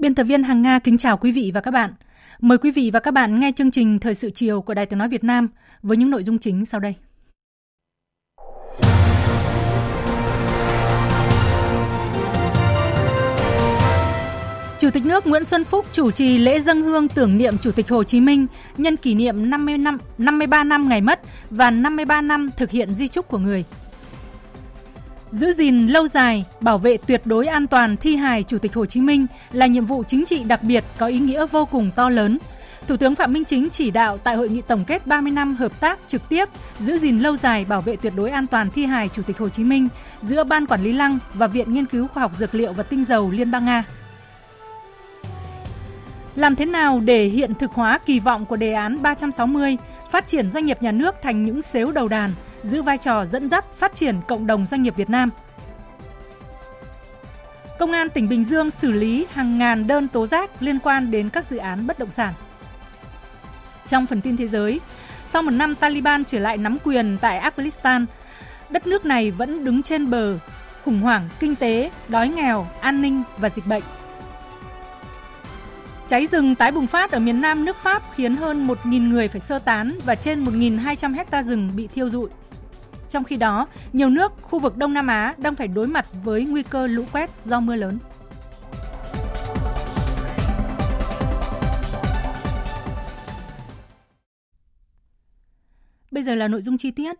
Biên tập viên Hằng Nga kính chào quý vị và các bạn. Mời quý vị và các bạn nghe chương trình Thời sự chiều của Đài Tiếng Nói Việt Nam với những nội dung chính sau đây. Chủ tịch nước Nguyễn Xuân Phúc chủ trì lễ dân hương tưởng niệm Chủ tịch Hồ Chí Minh nhân kỷ niệm 50 năm, 53 năm ngày mất và 53 năm thực hiện di trúc của người – Giữ gìn lâu dài, bảo vệ tuyệt đối an toàn thi hài Chủ tịch Hồ Chí Minh là nhiệm vụ chính trị đặc biệt có ý nghĩa vô cùng to lớn. Thủ tướng Phạm Minh Chính chỉ đạo tại hội nghị tổng kết 30 năm hợp tác trực tiếp giữ gìn lâu dài bảo vệ tuyệt đối an toàn thi hài Chủ tịch Hồ Chí Minh giữa Ban Quản lý Lăng và Viện Nghiên cứu Khoa học Dược liệu và Tinh dầu Liên bang Nga. Làm thế nào để hiện thực hóa kỳ vọng của đề án 360 phát triển doanh nghiệp nhà nước thành những xếu đầu đàn – giữ vai trò dẫn dắt phát triển cộng đồng doanh nghiệp Việt Nam. Công an tỉnh Bình Dương xử lý hàng ngàn đơn tố giác liên quan đến các dự án bất động sản. Trong phần tin thế giới, sau một năm Taliban trở lại nắm quyền tại Afghanistan, đất nước này vẫn đứng trên bờ khủng hoảng kinh tế, đói nghèo, an ninh và dịch bệnh. Cháy rừng tái bùng phát ở miền Nam nước Pháp khiến hơn 1.000 người phải sơ tán và trên 1.200 hecta rừng bị thiêu rụi. Trong khi đó, nhiều nước khu vực Đông Nam Á đang phải đối mặt với nguy cơ lũ quét do mưa lớn. Bây giờ là nội dung chi tiết.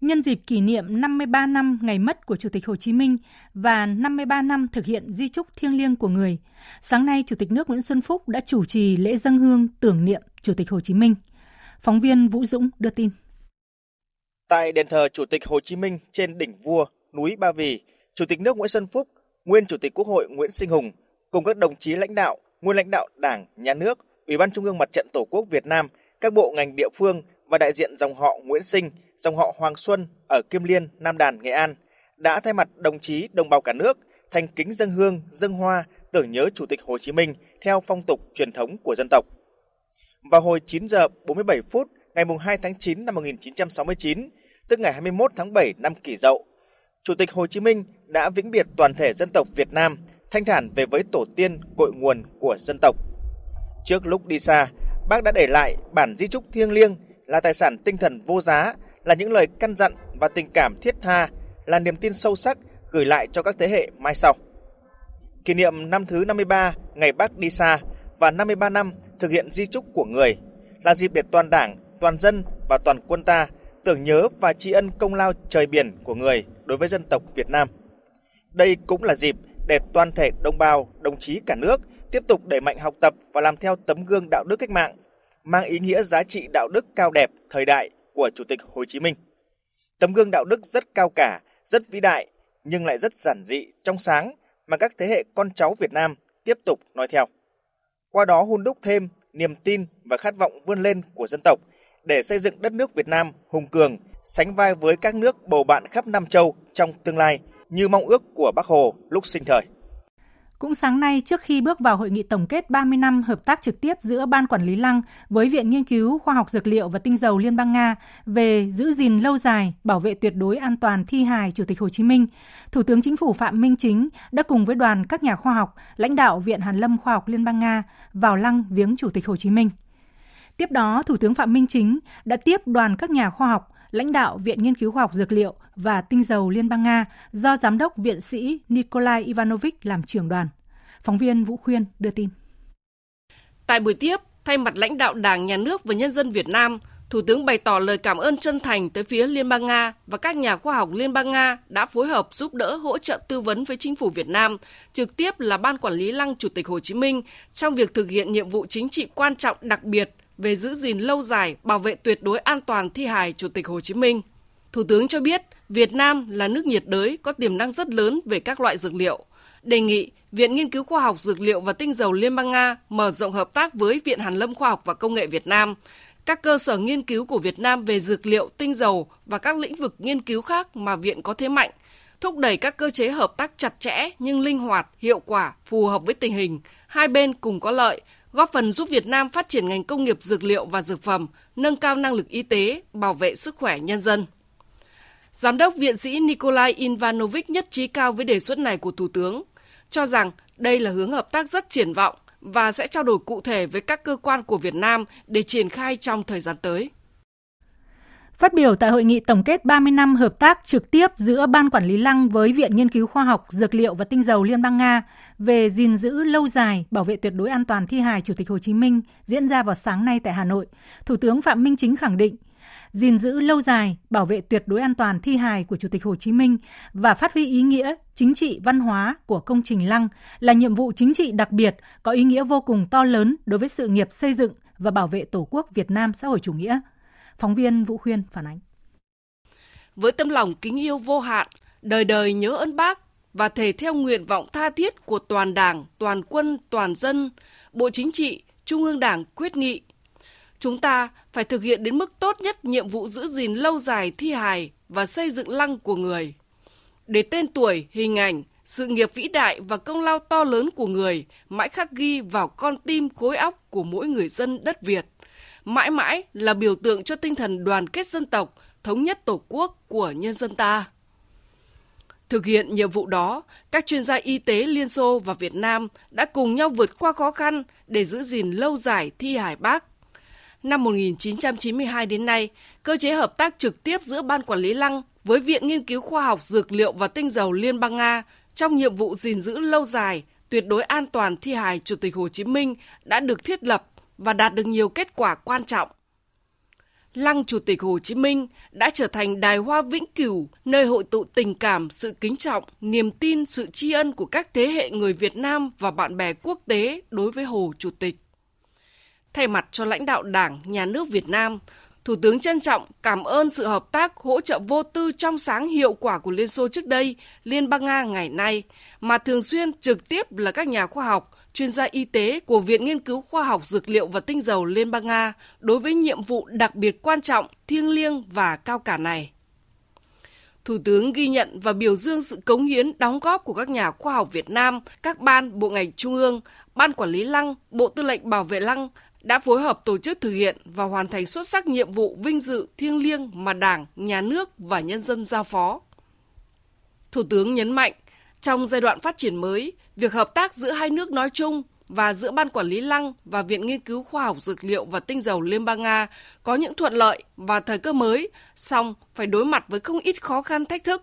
Nhân dịp kỷ niệm 53 năm ngày mất của Chủ tịch Hồ Chí Minh và 53 năm thực hiện di trúc thiêng liêng của người, sáng nay Chủ tịch nước Nguyễn Xuân Phúc đã chủ trì lễ dân hương tưởng niệm Chủ tịch Hồ Chí Minh. Phóng viên Vũ Dũng đưa tin. Tại đền thờ Chủ tịch Hồ Chí Minh trên đỉnh Vua, núi Ba Vì, Chủ tịch nước Nguyễn Xuân Phúc, nguyên Chủ tịch Quốc hội Nguyễn Sinh Hùng cùng các đồng chí lãnh đạo, nguyên lãnh đạo Đảng, Nhà nước, Ủy ban Trung ương Mặt trận Tổ quốc Việt Nam, các bộ ngành địa phương và đại diện dòng họ Nguyễn Sinh, dòng họ Hoàng Xuân ở Kim Liên, Nam Đàn, Nghệ An đã thay mặt đồng chí đồng bào cả nước thành kính dân hương, dân hoa tưởng nhớ Chủ tịch Hồ Chí Minh theo phong tục truyền thống của dân tộc. Vào hồi 9 giờ 47 phút ngày 2 tháng 9 năm 1969, tức ngày 21 tháng 7 năm kỷ dậu, Chủ tịch Hồ Chí Minh đã vĩnh biệt toàn thể dân tộc Việt Nam, thanh thản về với tổ tiên cội nguồn của dân tộc. Trước lúc đi xa, bác đã để lại bản di trúc thiêng liêng là tài sản tinh thần vô giá, là những lời căn dặn và tình cảm thiết tha, là niềm tin sâu sắc gửi lại cho các thế hệ mai sau. Kỷ niệm năm thứ 53 ngày bác đi xa và 53 năm thực hiện di trúc của người là dịp để toàn đảng, toàn dân và toàn quân ta tưởng nhớ và tri ân công lao trời biển của người đối với dân tộc Việt Nam. Đây cũng là dịp để toàn thể đồng bào, đồng chí cả nước tiếp tục đẩy mạnh học tập và làm theo tấm gương đạo đức cách mạng, mang ý nghĩa giá trị đạo đức cao đẹp thời đại của Chủ tịch Hồ Chí Minh. Tấm gương đạo đức rất cao cả, rất vĩ đại nhưng lại rất giản dị, trong sáng mà các thế hệ con cháu Việt Nam tiếp tục nói theo. Qua đó hun đúc thêm niềm tin và khát vọng vươn lên của dân tộc – để xây dựng đất nước Việt Nam hùng cường, sánh vai với các nước bầu bạn khắp Nam Châu trong tương lai như mong ước của Bác Hồ lúc sinh thời. Cũng sáng nay, trước khi bước vào hội nghị tổng kết 30 năm hợp tác trực tiếp giữa Ban Quản lý Lăng với Viện Nghiên cứu Khoa học Dược liệu và Tinh dầu Liên bang Nga về giữ gìn lâu dài, bảo vệ tuyệt đối an toàn thi hài Chủ tịch Hồ Chí Minh, Thủ tướng Chính phủ Phạm Minh Chính đã cùng với đoàn các nhà khoa học, lãnh đạo Viện Hàn lâm Khoa học Liên bang Nga vào lăng viếng Chủ tịch Hồ Chí Minh. Tiếp đó, Thủ tướng Phạm Minh Chính đã tiếp đoàn các nhà khoa học, lãnh đạo Viện Nghiên cứu Khoa học Dược liệu và Tinh dầu Liên bang Nga do Giám đốc Viện sĩ Nikolai Ivanovich làm trưởng đoàn. Phóng viên Vũ Khuyên đưa tin. Tại buổi tiếp, thay mặt lãnh đạo Đảng, Nhà nước và nhân dân Việt Nam, Thủ tướng bày tỏ lời cảm ơn chân thành tới phía Liên bang Nga và các nhà khoa học Liên bang Nga đã phối hợp giúp đỡ hỗ trợ tư vấn với chính phủ Việt Nam, trực tiếp là Ban Quản lý Lăng Chủ tịch Hồ Chí Minh trong việc thực hiện nhiệm vụ chính trị quan trọng đặc biệt về giữ gìn lâu dài, bảo vệ tuyệt đối an toàn thi hài Chủ tịch Hồ Chí Minh. Thủ tướng cho biết Việt Nam là nước nhiệt đới có tiềm năng rất lớn về các loại dược liệu. Đề nghị Viện Nghiên cứu Khoa học Dược liệu và Tinh dầu Liên bang Nga mở rộng hợp tác với Viện Hàn lâm Khoa học và Công nghệ Việt Nam, các cơ sở nghiên cứu của Việt Nam về dược liệu, tinh dầu và các lĩnh vực nghiên cứu khác mà viện có thế mạnh, thúc đẩy các cơ chế hợp tác chặt chẽ nhưng linh hoạt, hiệu quả, phù hợp với tình hình, hai bên cùng có lợi, góp phần giúp Việt Nam phát triển ngành công nghiệp dược liệu và dược phẩm, nâng cao năng lực y tế, bảo vệ sức khỏe nhân dân. Giám đốc viện sĩ Nikolai Ivanovich nhất trí cao với đề xuất này của Thủ tướng, cho rằng đây là hướng hợp tác rất triển vọng và sẽ trao đổi cụ thể với các cơ quan của Việt Nam để triển khai trong thời gian tới. Phát biểu tại hội nghị tổng kết 30 năm hợp tác trực tiếp giữa Ban Quản lý Lăng với Viện Nghiên cứu Khoa học, Dược liệu và Tinh dầu Liên bang Nga về gìn giữ lâu dài, bảo vệ tuyệt đối an toàn thi hài Chủ tịch Hồ Chí Minh diễn ra vào sáng nay tại Hà Nội, Thủ tướng Phạm Minh Chính khẳng định – gìn giữ lâu dài, bảo vệ tuyệt đối an toàn thi hài của Chủ tịch Hồ Chí Minh và phát huy ý nghĩa chính trị văn hóa của công trình Lăng là nhiệm vụ chính trị đặc biệt có ý nghĩa vô cùng to lớn đối với sự nghiệp xây dựng và bảo vệ Tổ quốc Việt Nam xã hội chủ nghĩa. Phóng viên Vũ Khuyên phản ánh. Với tâm lòng kính yêu vô hạn, đời đời nhớ ơn bác và thể theo nguyện vọng tha thiết của toàn Đảng, toàn quân, toàn dân, Bộ Chính trị, Trung ương Đảng quyết nghị Chúng ta phải thực hiện đến mức tốt nhất nhiệm vụ giữ gìn lâu dài thi hài và xây dựng lăng của người. Để tên tuổi, hình ảnh, sự nghiệp vĩ đại và công lao to lớn của người mãi khắc ghi vào con tim khối óc của mỗi người dân đất Việt, mãi mãi là biểu tượng cho tinh thần đoàn kết dân tộc, thống nhất tổ quốc của nhân dân ta. Thực hiện nhiệm vụ đó, các chuyên gia y tế Liên Xô và Việt Nam đã cùng nhau vượt qua khó khăn để giữ gìn lâu dài thi hài bác năm 1992 đến nay, cơ chế hợp tác trực tiếp giữa Ban Quản lý Lăng với Viện Nghiên cứu Khoa học Dược liệu và Tinh dầu Liên bang Nga trong nhiệm vụ gìn giữ lâu dài, tuyệt đối an toàn thi hài Chủ tịch Hồ Chí Minh đã được thiết lập và đạt được nhiều kết quả quan trọng. Lăng Chủ tịch Hồ Chí Minh đã trở thành đài hoa vĩnh cửu, nơi hội tụ tình cảm, sự kính trọng, niềm tin, sự tri ân của các thế hệ người Việt Nam và bạn bè quốc tế đối với Hồ Chủ tịch. Thay mặt cho lãnh đạo Đảng, Nhà nước Việt Nam, Thủ tướng trân trọng cảm ơn sự hợp tác hỗ trợ vô tư trong sáng hiệu quả của Liên Xô trước đây, Liên bang Nga ngày nay, mà thường xuyên trực tiếp là các nhà khoa học, chuyên gia y tế của Viện Nghiên cứu Khoa học Dược liệu và Tinh dầu Liên bang Nga đối với nhiệm vụ đặc biệt quan trọng, thiêng liêng và cao cả này. Thủ tướng ghi nhận và biểu dương sự cống hiến đóng góp của các nhà khoa học Việt Nam, các ban, bộ ngành trung ương, Ban Quản lý Lăng, Bộ Tư lệnh Bảo vệ Lăng, đã phối hợp tổ chức thực hiện và hoàn thành xuất sắc nhiệm vụ vinh dự thiêng liêng mà Đảng, Nhà nước và nhân dân giao phó. Thủ tướng nhấn mạnh, trong giai đoạn phát triển mới, việc hợp tác giữa hai nước nói chung và giữa Ban Quản lý Lăng và Viện Nghiên cứu Khoa học Dược liệu và Tinh dầu Liên bang Nga có những thuận lợi và thời cơ mới, song phải đối mặt với không ít khó khăn thách thức.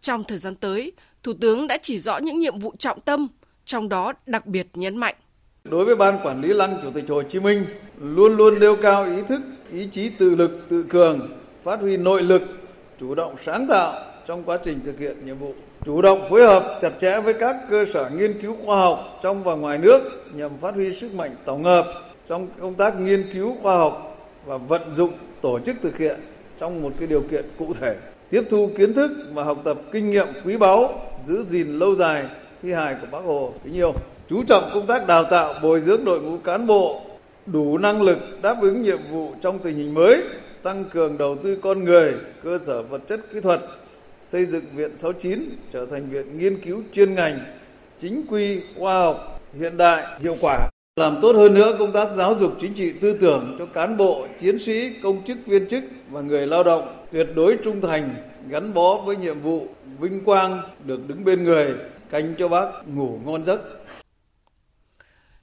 Trong thời gian tới, Thủ tướng đã chỉ rõ những nhiệm vụ trọng tâm, trong đó đặc biệt nhấn mạnh Đối với Ban Quản lý Lăng Chủ tịch Hồ Chí Minh, luôn luôn nêu cao ý thức, ý chí tự lực, tự cường, phát huy nội lực, chủ động sáng tạo trong quá trình thực hiện nhiệm vụ. Chủ động phối hợp chặt chẽ với các cơ sở nghiên cứu khoa học trong và ngoài nước nhằm phát huy sức mạnh tổng hợp trong công tác nghiên cứu khoa học và vận dụng tổ chức thực hiện trong một cái điều kiện cụ thể. Tiếp thu kiến thức và học tập kinh nghiệm quý báu, giữ gìn lâu dài thi hài của Bác Hồ kính yêu chú trọng công tác đào tạo bồi dưỡng đội ngũ cán bộ đủ năng lực đáp ứng nhiệm vụ trong tình hình mới, tăng cường đầu tư con người, cơ sở vật chất kỹ thuật, xây dựng Viện 69 trở thành viện nghiên cứu chuyên ngành, chính quy, khoa học, hiện đại, hiệu quả. Làm tốt hơn nữa công tác giáo dục chính trị tư tưởng cho cán bộ, chiến sĩ, công chức, viên chức và người lao động tuyệt đối trung thành, gắn bó với nhiệm vụ, vinh quang được đứng bên người, canh cho bác ngủ ngon giấc.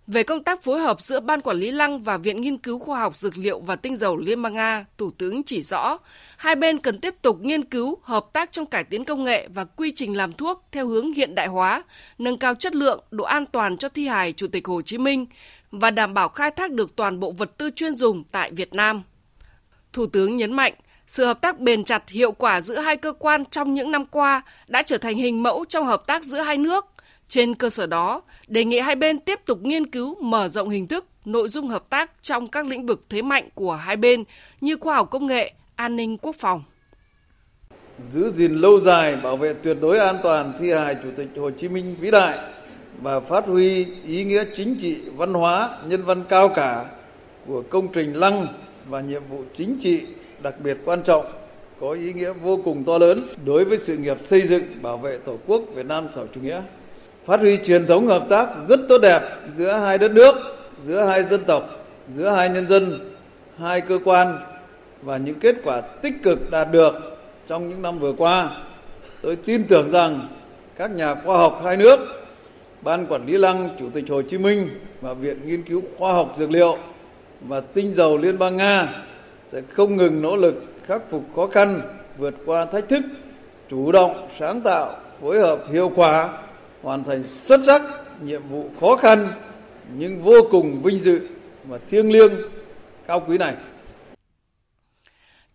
Về công tác phối hợp giữa Ban Quản lý Lăng và Viện Nghiên cứu Khoa học Dược liệu và Tinh dầu Liên bang Nga, Thủ tướng chỉ rõ, hai bên cần tiếp tục nghiên cứu, hợp tác trong cải tiến công nghệ và quy trình làm thuốc theo hướng hiện đại hóa, nâng cao chất lượng, độ an toàn cho thi hài Chủ tịch Hồ Chí Minh và đảm bảo khai thác được toàn bộ vật tư chuyên dùng tại Việt Nam. Thủ tướng nhấn mạnh, sự hợp tác bền chặt hiệu quả giữa hai cơ quan trong những năm qua đã trở thành hình mẫu trong hợp tác giữa hai nước. Trên cơ sở đó, đề nghị hai bên tiếp tục nghiên cứu mở rộng hình thức, nội dung hợp tác trong các lĩnh vực thế mạnh của hai bên như khoa học công nghệ, an ninh quốc phòng. Giữ gìn lâu dài bảo vệ tuyệt đối an toàn thi hài Chủ tịch Hồ Chí Minh vĩ đại và phát huy ý nghĩa chính trị, văn hóa, nhân văn cao cả của công trình Lăng và nhiệm vụ chính trị đặc biệt quan trọng có ý nghĩa vô cùng to lớn đối với sự nghiệp xây dựng bảo vệ Tổ quốc Việt Nam xã hội chủ nghĩa. Phát huy truyền thống hợp tác rất tốt đẹp giữa hai đất nước, giữa hai dân tộc, giữa hai nhân dân, hai cơ quan và những kết quả tích cực đạt được trong những năm vừa qua. Tôi tin tưởng rằng các nhà khoa học hai nước, Ban Quản lý Lăng Chủ tịch Hồ Chí Minh và Viện Nghiên cứu Khoa học Dược liệu và Tinh dầu Liên bang Nga sẽ không ngừng nỗ lực khắc phục khó khăn, vượt qua thách thức, chủ động, sáng tạo, phối hợp hiệu quả, hoàn thành xuất sắc nhiệm vụ khó khăn nhưng vô cùng vinh dự và thiêng liêng cao quý này.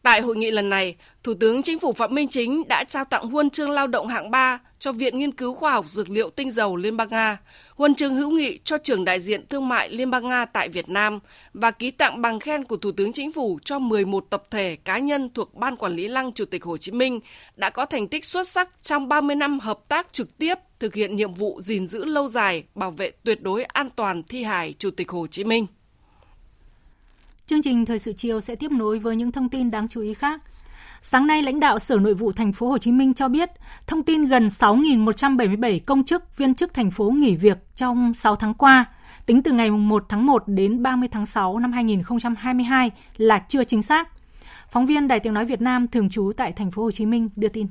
Tại hội nghị lần này, Thủ tướng Chính phủ Phạm Minh Chính đã trao tặng huân chương lao động hạng 3 cho Viện Nghiên cứu Khoa học Dược liệu Tinh dầu Liên bang Nga, huân chương hữu nghị cho trưởng đại diện thương mại Liên bang Nga tại Việt Nam và ký tặng bằng khen của Thủ tướng Chính phủ cho 11 tập thể cá nhân thuộc Ban Quản lý Lăng Chủ tịch Hồ Chí Minh đã có thành tích xuất sắc trong 30 năm hợp tác trực tiếp thực hiện nhiệm vụ gìn giữ lâu dài, bảo vệ tuyệt đối an toàn thi hài Chủ tịch Hồ Chí Minh. Chương trình Thời sự chiều sẽ tiếp nối với những thông tin đáng chú ý khác. Sáng nay, lãnh đạo Sở Nội vụ Thành phố Hồ Chí Minh cho biết, thông tin gần 6.177 công chức, viên chức thành phố nghỉ việc trong 6 tháng qua, tính từ ngày 1 tháng 1 đến 30 tháng 6 năm 2022 là chưa chính xác. Phóng viên Đài Tiếng nói Việt Nam thường trú tại Thành phố Hồ Chí Minh đưa tin.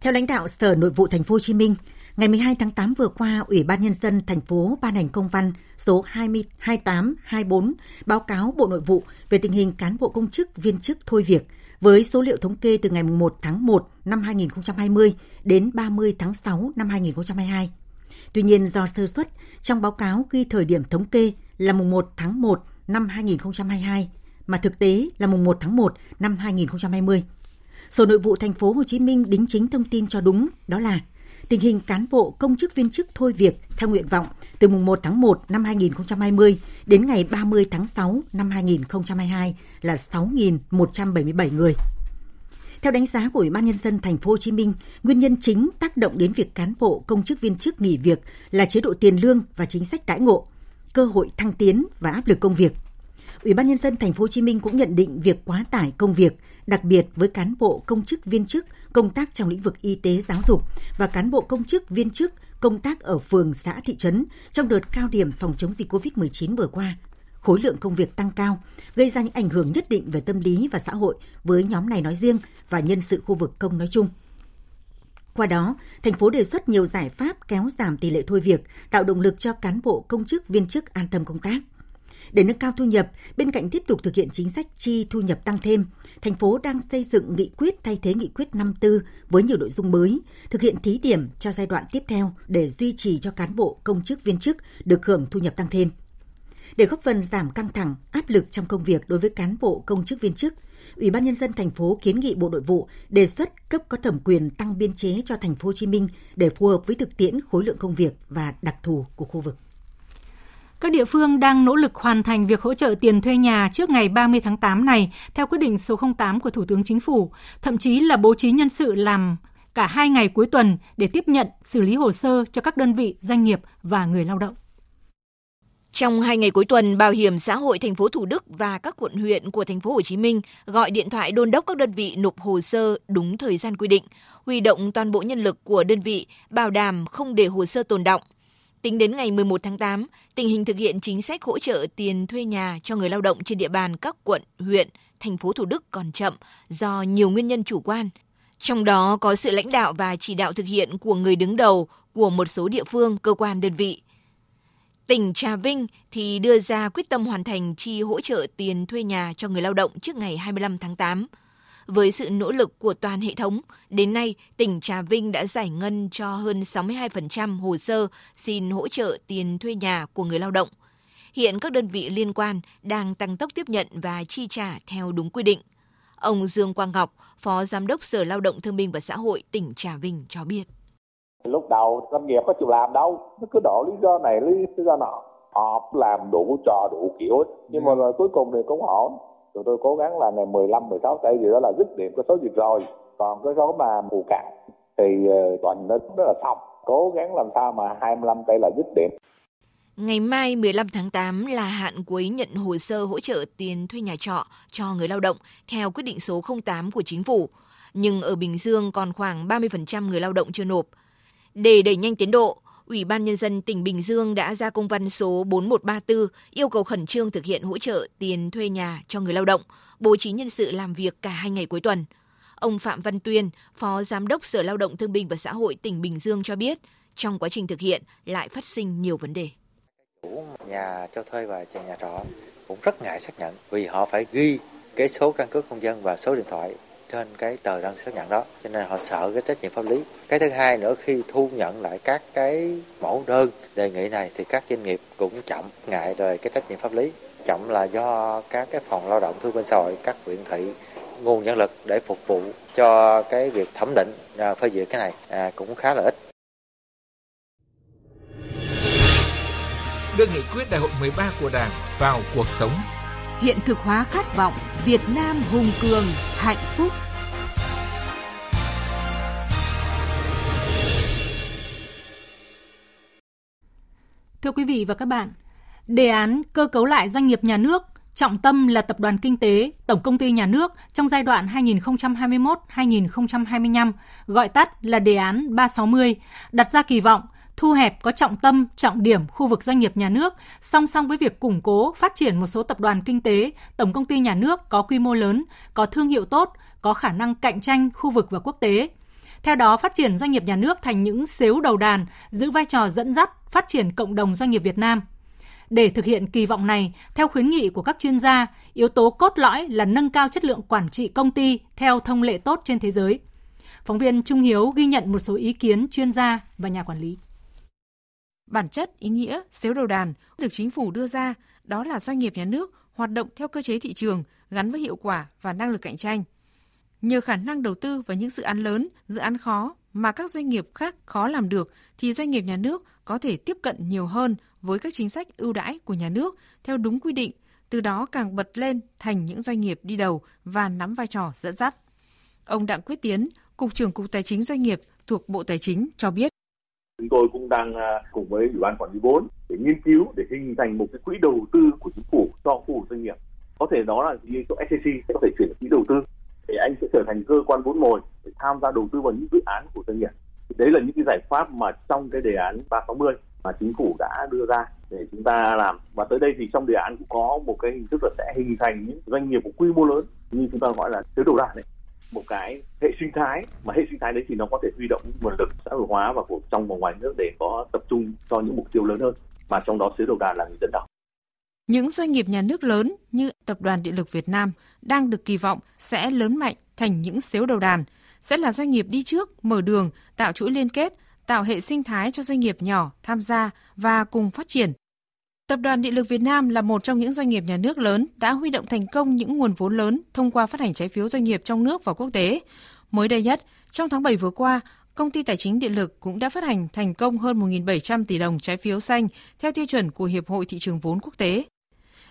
Theo lãnh đạo Sở Nội vụ Thành phố Hồ Chí Minh, ngày 12 tháng 8 vừa qua, Ủy ban nhân dân thành phố ban hành công văn số 2824 báo cáo Bộ Nội vụ về tình hình cán bộ công chức, viên chức thôi việc – với số liệu thống kê từ ngày 1 tháng 1 năm 2020 đến 30 tháng 6 năm 2022. Tuy nhiên do sơ suất, trong báo cáo ghi thời điểm thống kê là mùng 1 tháng 1 năm 2022 mà thực tế là mùng 1 tháng 1 năm 2020. Sở Nội vụ thành phố Hồ Chí Minh đính chính thông tin cho đúng, đó là tình hình cán bộ công chức viên chức thôi việc theo nguyện vọng từ mùng 1 tháng 1 năm 2020 đến ngày 30 tháng 6 năm 2022 là 6.177 người. Theo đánh giá của Ủy ban nhân dân thành phố Hồ Chí Minh, nguyên nhân chính tác động đến việc cán bộ công chức viên chức nghỉ việc là chế độ tiền lương và chính sách đãi ngộ, cơ hội thăng tiến và áp lực công việc. Ủy ban nhân dân thành phố Hồ Chí Minh cũng nhận định việc quá tải công việc, đặc biệt với cán bộ công chức viên chức công tác trong lĩnh vực y tế giáo dục và cán bộ công chức viên chức công tác ở phường xã thị trấn trong đợt cao điểm phòng chống dịch COVID-19 vừa qua. Khối lượng công việc tăng cao, gây ra những ảnh hưởng nhất định về tâm lý và xã hội với nhóm này nói riêng và nhân sự khu vực công nói chung. Qua đó, thành phố đề xuất nhiều giải pháp kéo giảm tỷ lệ thôi việc, tạo động lực cho cán bộ công chức viên chức an tâm công tác. Để nâng cao thu nhập, bên cạnh tiếp tục thực hiện chính sách chi thu nhập tăng thêm, thành phố đang xây dựng nghị quyết thay thế nghị quyết 54 với nhiều nội dung mới, thực hiện thí điểm cho giai đoạn tiếp theo để duy trì cho cán bộ, công chức, viên chức được hưởng thu nhập tăng thêm. Để góp phần giảm căng thẳng, áp lực trong công việc đối với cán bộ, công chức, viên chức, Ủy ban nhân dân thành phố kiến nghị Bộ Nội vụ đề xuất cấp có thẩm quyền tăng biên chế cho thành phố Hồ Chí Minh để phù hợp với thực tiễn khối lượng công việc và đặc thù của khu vực. Các địa phương đang nỗ lực hoàn thành việc hỗ trợ tiền thuê nhà trước ngày 30 tháng 8 này theo quyết định số 08 của Thủ tướng Chính phủ, thậm chí là bố trí nhân sự làm cả hai ngày cuối tuần để tiếp nhận, xử lý hồ sơ cho các đơn vị, doanh nghiệp và người lao động. Trong hai ngày cuối tuần, Bảo hiểm xã hội thành phố Thủ Đức và các quận huyện của thành phố Hồ Chí Minh gọi điện thoại đôn đốc các đơn vị nộp hồ sơ đúng thời gian quy định, huy động toàn bộ nhân lực của đơn vị, bảo đảm không để hồ sơ tồn động. Tính đến ngày 11 tháng 8, tình hình thực hiện chính sách hỗ trợ tiền thuê nhà cho người lao động trên địa bàn các quận, huyện, thành phố Thủ Đức còn chậm do nhiều nguyên nhân chủ quan. Trong đó có sự lãnh đạo và chỉ đạo thực hiện của người đứng đầu của một số địa phương, cơ quan đơn vị. Tỉnh Trà Vinh thì đưa ra quyết tâm hoàn thành chi hỗ trợ tiền thuê nhà cho người lao động trước ngày 25 tháng 8. Với sự nỗ lực của toàn hệ thống, đến nay tỉnh Trà Vinh đã giải ngân cho hơn 62% hồ sơ xin hỗ trợ tiền thuê nhà của người lao động. Hiện các đơn vị liên quan đang tăng tốc tiếp nhận và chi trả theo đúng quy định. Ông Dương Quang Ngọc, Phó Giám đốc Sở Lao động Thương binh và Xã hội tỉnh Trà Vinh cho biết. Lúc đầu doanh nghiệp có chịu làm đâu, nó cứ đổ lý do này, lý do nọ. Họ làm đủ trò đủ kiểu, nhưng mà rồi cuối cùng thì cũng ổn. Tụi tôi cố gắng là ngày 15, 16 tây gì đó là dứt điểm cái số dịch rồi. Còn cái số mà mù cạn thì ờ, tuần nó rất là xong. Cố gắng làm sao mà 25 tây là dứt điểm. Ngày mai 15 tháng 8 là hạn cuối nhận hồ sơ hỗ trợ tiền thuê nhà trọ cho người lao động theo quyết định số 08 của chính phủ. Nhưng ở Bình Dương còn khoảng 30% người lao động chưa nộp. Để đẩy nhanh tiến độ, Ủy ban Nhân dân tỉnh Bình Dương đã ra công văn số 4134 yêu cầu khẩn trương thực hiện hỗ trợ tiền thuê nhà cho người lao động, bố trí nhân sự làm việc cả hai ngày cuối tuần. Ông Phạm Văn Tuyên, Phó Giám đốc Sở Lao động Thương binh và Xã hội tỉnh Bình Dương cho biết, trong quá trình thực hiện lại phát sinh nhiều vấn đề. Chủ nhà cho thuê và cho nhà trọ cũng rất ngại xác nhận vì họ phải ghi cái số căn cước công dân và số điện thoại trên cái tờ đơn xác nhận đó cho nên họ sợ cái trách nhiệm pháp lý. Cái thứ hai nữa khi thu nhận lại các cái mẫu đơn đề nghị này thì các doanh nghiệp cũng chậm ngại rồi cái trách nhiệm pháp lý. Chậm là do các cái phòng lao động thương binh xã hội các huyện thị nguồn nhân lực để phục vụ cho cái việc thẩm định à, phê duyệt cái này à, cũng khá là ít. Đưa nghị quyết đại hội 13 của Đảng vào cuộc sống. Hiện thực hóa khát vọng Việt Nam hùng cường, hạnh phúc. Thưa quý vị và các bạn, đề án cơ cấu lại doanh nghiệp nhà nước trọng tâm là tập đoàn kinh tế, tổng công ty nhà nước trong giai đoạn 2021-2025, gọi tắt là đề án 360, đặt ra kỳ vọng thu hẹp có trọng tâm, trọng điểm khu vực doanh nghiệp nhà nước, song song với việc củng cố, phát triển một số tập đoàn kinh tế, tổng công ty nhà nước có quy mô lớn, có thương hiệu tốt, có khả năng cạnh tranh khu vực và quốc tế. Theo đó, phát triển doanh nghiệp nhà nước thành những xếu đầu đàn, giữ vai trò dẫn dắt phát triển cộng đồng doanh nghiệp Việt Nam. Để thực hiện kỳ vọng này, theo khuyến nghị của các chuyên gia, yếu tố cốt lõi là nâng cao chất lượng quản trị công ty theo thông lệ tốt trên thế giới. Phóng viên Trung Hiếu ghi nhận một số ý kiến chuyên gia và nhà quản lý. Bản chất, ý nghĩa, xếu đầu đàn được chính phủ đưa ra đó là doanh nghiệp nhà nước hoạt động theo cơ chế thị trường gắn với hiệu quả và năng lực cạnh tranh. Nhờ khả năng đầu tư vào những dự án lớn, dự án khó mà các doanh nghiệp khác khó làm được thì doanh nghiệp nhà nước có thể tiếp cận nhiều hơn với các chính sách ưu đãi của nhà nước theo đúng quy định, từ đó càng bật lên thành những doanh nghiệp đi đầu và nắm vai trò dẫn dắt. Ông Đặng Quyết Tiến, Cục trưởng Cục Tài chính Doanh nghiệp thuộc Bộ Tài chính cho biết. Chúng tôi cũng đang à, cùng với Ủy ban quản lý vốn để nghiên cứu, để hình thành một cái quỹ đầu tư của chính phủ cho khu vực doanh nghiệp. Có thể đó là như chỗ SCC sẽ có thể chuyển quỹ đầu tư để anh sẽ trở thành cơ quan vốn mồi để tham gia đầu tư vào những dự án của doanh nghiệp. Thì đấy là những cái giải pháp mà trong cái đề án 360 mà chính phủ đã đưa ra để chúng ta làm và tới đây thì trong đề án cũng có một cái hình thức là sẽ hình thành những doanh nghiệp có quy mô lớn như chúng ta gọi là tứ đầu đàn đấy một cái hệ sinh thái mà hệ sinh thái đấy thì nó có thể huy động nguồn lực xã hội hóa và của trong và ngoài nước để có tập trung cho những mục tiêu lớn hơn mà trong đó xứ đầu đàn là người dẫn đầu. Những doanh nghiệp nhà nước lớn như Tập đoàn Điện lực Việt Nam đang được kỳ vọng sẽ lớn mạnh thành những xếu đầu đàn, sẽ là doanh nghiệp đi trước, mở đường, tạo chuỗi liên kết, tạo hệ sinh thái cho doanh nghiệp nhỏ tham gia và cùng phát triển. Tập đoàn Điện lực Việt Nam là một trong những doanh nghiệp nhà nước lớn đã huy động thành công những nguồn vốn lớn thông qua phát hành trái phiếu doanh nghiệp trong nước và quốc tế. Mới đây nhất, trong tháng 7 vừa qua, công ty tài chính điện lực cũng đã phát hành thành công hơn 1.700 tỷ đồng trái phiếu xanh theo tiêu chuẩn của Hiệp hội Thị trường vốn quốc tế.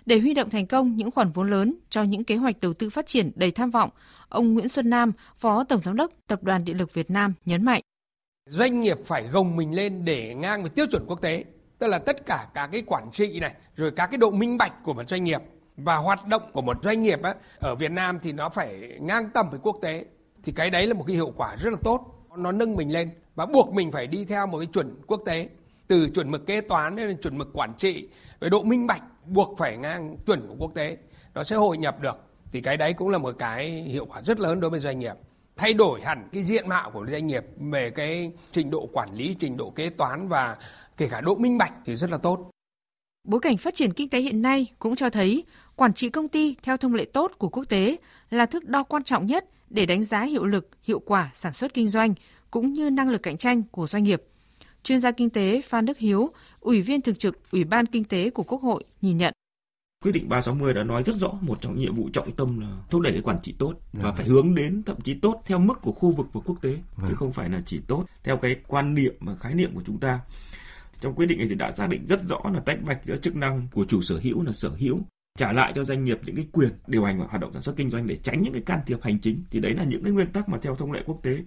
Để huy động thành công những khoản vốn lớn cho những kế hoạch đầu tư phát triển đầy tham vọng, ông Nguyễn Xuân Nam, Phó Tổng Giám đốc Tập đoàn Điện lực Việt Nam nhấn mạnh. Doanh nghiệp phải gồng mình lên để ngang với tiêu chuẩn quốc tế tức là tất cả các cái quản trị này rồi các cái độ minh bạch của một doanh nghiệp và hoạt động của một doanh nghiệp á, ở Việt Nam thì nó phải ngang tầm với quốc tế thì cái đấy là một cái hiệu quả rất là tốt. Nó nâng mình lên và buộc mình phải đi theo một cái chuẩn quốc tế từ chuẩn mực kế toán đến chuẩn mực quản trị với độ minh bạch buộc phải ngang chuẩn của quốc tế nó sẽ hội nhập được. Thì cái đấy cũng là một cái hiệu quả rất lớn đối với doanh nghiệp. Thay đổi hẳn cái diện mạo của doanh nghiệp về cái trình độ quản lý trình độ kế toán và kể cả độ minh bạch thì rất là tốt. Bối cảnh phát triển kinh tế hiện nay cũng cho thấy quản trị công ty theo thông lệ tốt của quốc tế là thước đo quan trọng nhất để đánh giá hiệu lực, hiệu quả sản xuất kinh doanh cũng như năng lực cạnh tranh của doanh nghiệp. Chuyên gia kinh tế Phan Đức Hiếu, Ủy viên thường trực Ủy ban Kinh tế của Quốc hội nhìn nhận. Quyết định 360 đã nói rất rõ một trong nhiệm vụ trọng tâm là thúc đẩy cái quản trị tốt và vâng. phải hướng đến thậm chí tốt theo mức của khu vực và quốc tế vâng. chứ không phải là chỉ tốt theo cái quan niệm và khái niệm của chúng ta. Trong quyết định này thì đã xác định rất rõ là tách bạch giữa chức năng của chủ sở hữu là sở hữu trả lại cho doanh nghiệp những cái quyền điều hành và hoạt động sản xuất kinh doanh để tránh những cái can thiệp hành chính. Thì đấy là những cái nguyên tắc mà theo thông lệ quốc tế.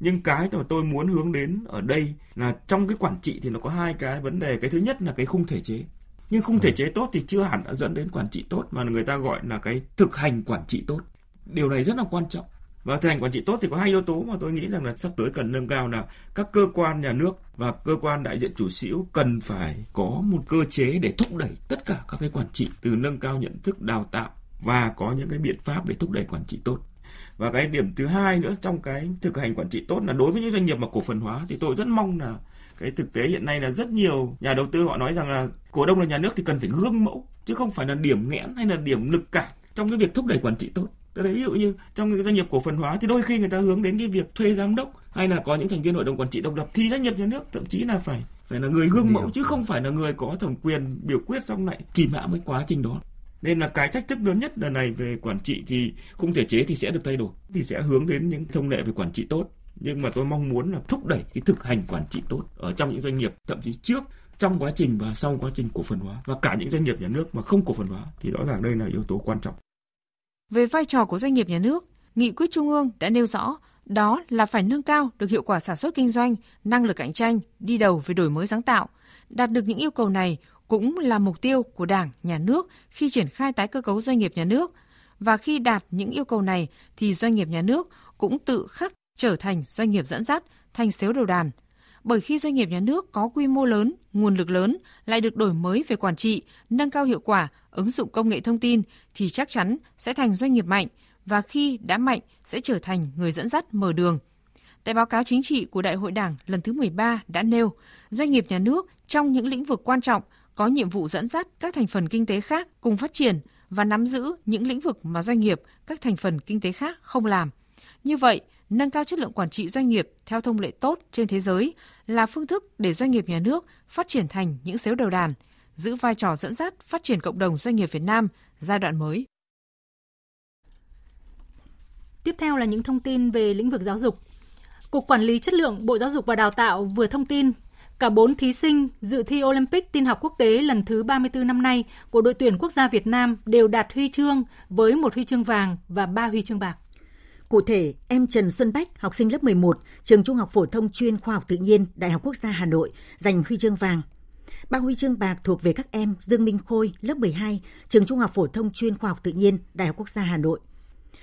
Nhưng cái mà tôi muốn hướng đến ở đây là trong cái quản trị thì nó có hai cái vấn đề. Cái thứ nhất là cái khung thể chế. Nhưng khung thể ừ. chế tốt thì chưa hẳn đã dẫn đến quản trị tốt mà người ta gọi là cái thực hành quản trị tốt. Điều này rất là quan trọng và thực hành quản trị tốt thì có hai yếu tố mà tôi nghĩ rằng là sắp tới cần nâng cao là các cơ quan nhà nước và cơ quan đại diện chủ sở cần phải có một cơ chế để thúc đẩy tất cả các cái quản trị từ nâng cao nhận thức, đào tạo và có những cái biện pháp để thúc đẩy quản trị tốt. Và cái điểm thứ hai nữa, trong cái thực hành quản trị tốt là đối với những doanh nghiệp mà cổ phần hóa thì tôi rất mong là cái thực tế hiện nay là rất nhiều nhà đầu tư họ nói rằng là cổ đông là nhà nước thì cần phải gương mẫu, chứ không phải là điểm nghẽn hay là điểm lực cản trong cái việc thúc đẩy quản trị tốt tôi thấy ví dụ như trong cái doanh nghiệp cổ phần hóa thì đôi khi người ta hướng đến cái việc thuê giám đốc hay là có những thành viên hội đồng quản trị độc lập thì doanh nghiệp nhà nước thậm chí là phải phải là người gương mẫu chứ không phải là người có thẩm quyền biểu quyết xong lại kìm hãm cái quá trình đó. Nên là cái thách thức lớn nhất lần này về quản trị thì khung thể chế thì sẽ được thay đổi thì sẽ hướng đến những thông lệ về quản trị tốt. Nhưng mà tôi mong muốn là thúc đẩy cái thực hành quản trị tốt ở trong những doanh nghiệp thậm chí trước trong quá trình và sau quá trình cổ phần hóa. Và cả những doanh nghiệp nhà nước mà không cổ phần hóa thì rõ ràng đây là yếu tố quan trọng. Về vai trò của doanh nghiệp nhà nước, Nghị quyết Trung ương đã nêu rõ đó là phải nâng cao được hiệu quả sản xuất kinh doanh, năng lực cạnh tranh, đi đầu về đổi mới sáng tạo. Đạt được những yêu cầu này cũng là mục tiêu của Đảng, Nhà nước khi triển khai tái cơ cấu doanh nghiệp nhà nước. Và khi đạt những yêu cầu này thì doanh nghiệp nhà nước cũng tự khắc trở thành doanh nghiệp dẫn dắt, thành xếu đầu đàn. Bởi khi doanh nghiệp nhà nước có quy mô lớn, nguồn lực lớn, lại được đổi mới về quản trị, nâng cao hiệu quả, ứng dụng công nghệ thông tin thì chắc chắn sẽ thành doanh nghiệp mạnh và khi đã mạnh sẽ trở thành người dẫn dắt mở đường. Tại báo cáo chính trị của Đại hội Đảng lần thứ 13 đã nêu, doanh nghiệp nhà nước trong những lĩnh vực quan trọng có nhiệm vụ dẫn dắt các thành phần kinh tế khác cùng phát triển và nắm giữ những lĩnh vực mà doanh nghiệp, các thành phần kinh tế khác không làm. Như vậy, nâng cao chất lượng quản trị doanh nghiệp theo thông lệ tốt trên thế giới là phương thức để doanh nghiệp nhà nước phát triển thành những xếu đầu đàn, giữ vai trò dẫn dắt phát triển cộng đồng doanh nghiệp Việt Nam giai đoạn mới. Tiếp theo là những thông tin về lĩnh vực giáo dục. Cục Quản lý Chất lượng Bộ Giáo dục và Đào tạo vừa thông tin Cả 4 thí sinh dự thi Olympic tin học quốc tế lần thứ 34 năm nay của đội tuyển quốc gia Việt Nam đều đạt huy chương với một huy chương vàng và ba huy chương bạc. Cụ thể, em Trần Xuân Bách, học sinh lớp 11, trường Trung học phổ thông chuyên khoa học tự nhiên, Đại học Quốc gia Hà Nội, giành huy chương vàng. Ba huy chương bạc thuộc về các em Dương Minh Khôi, lớp 12, trường Trung học phổ thông chuyên khoa học tự nhiên, Đại học Quốc gia Hà Nội.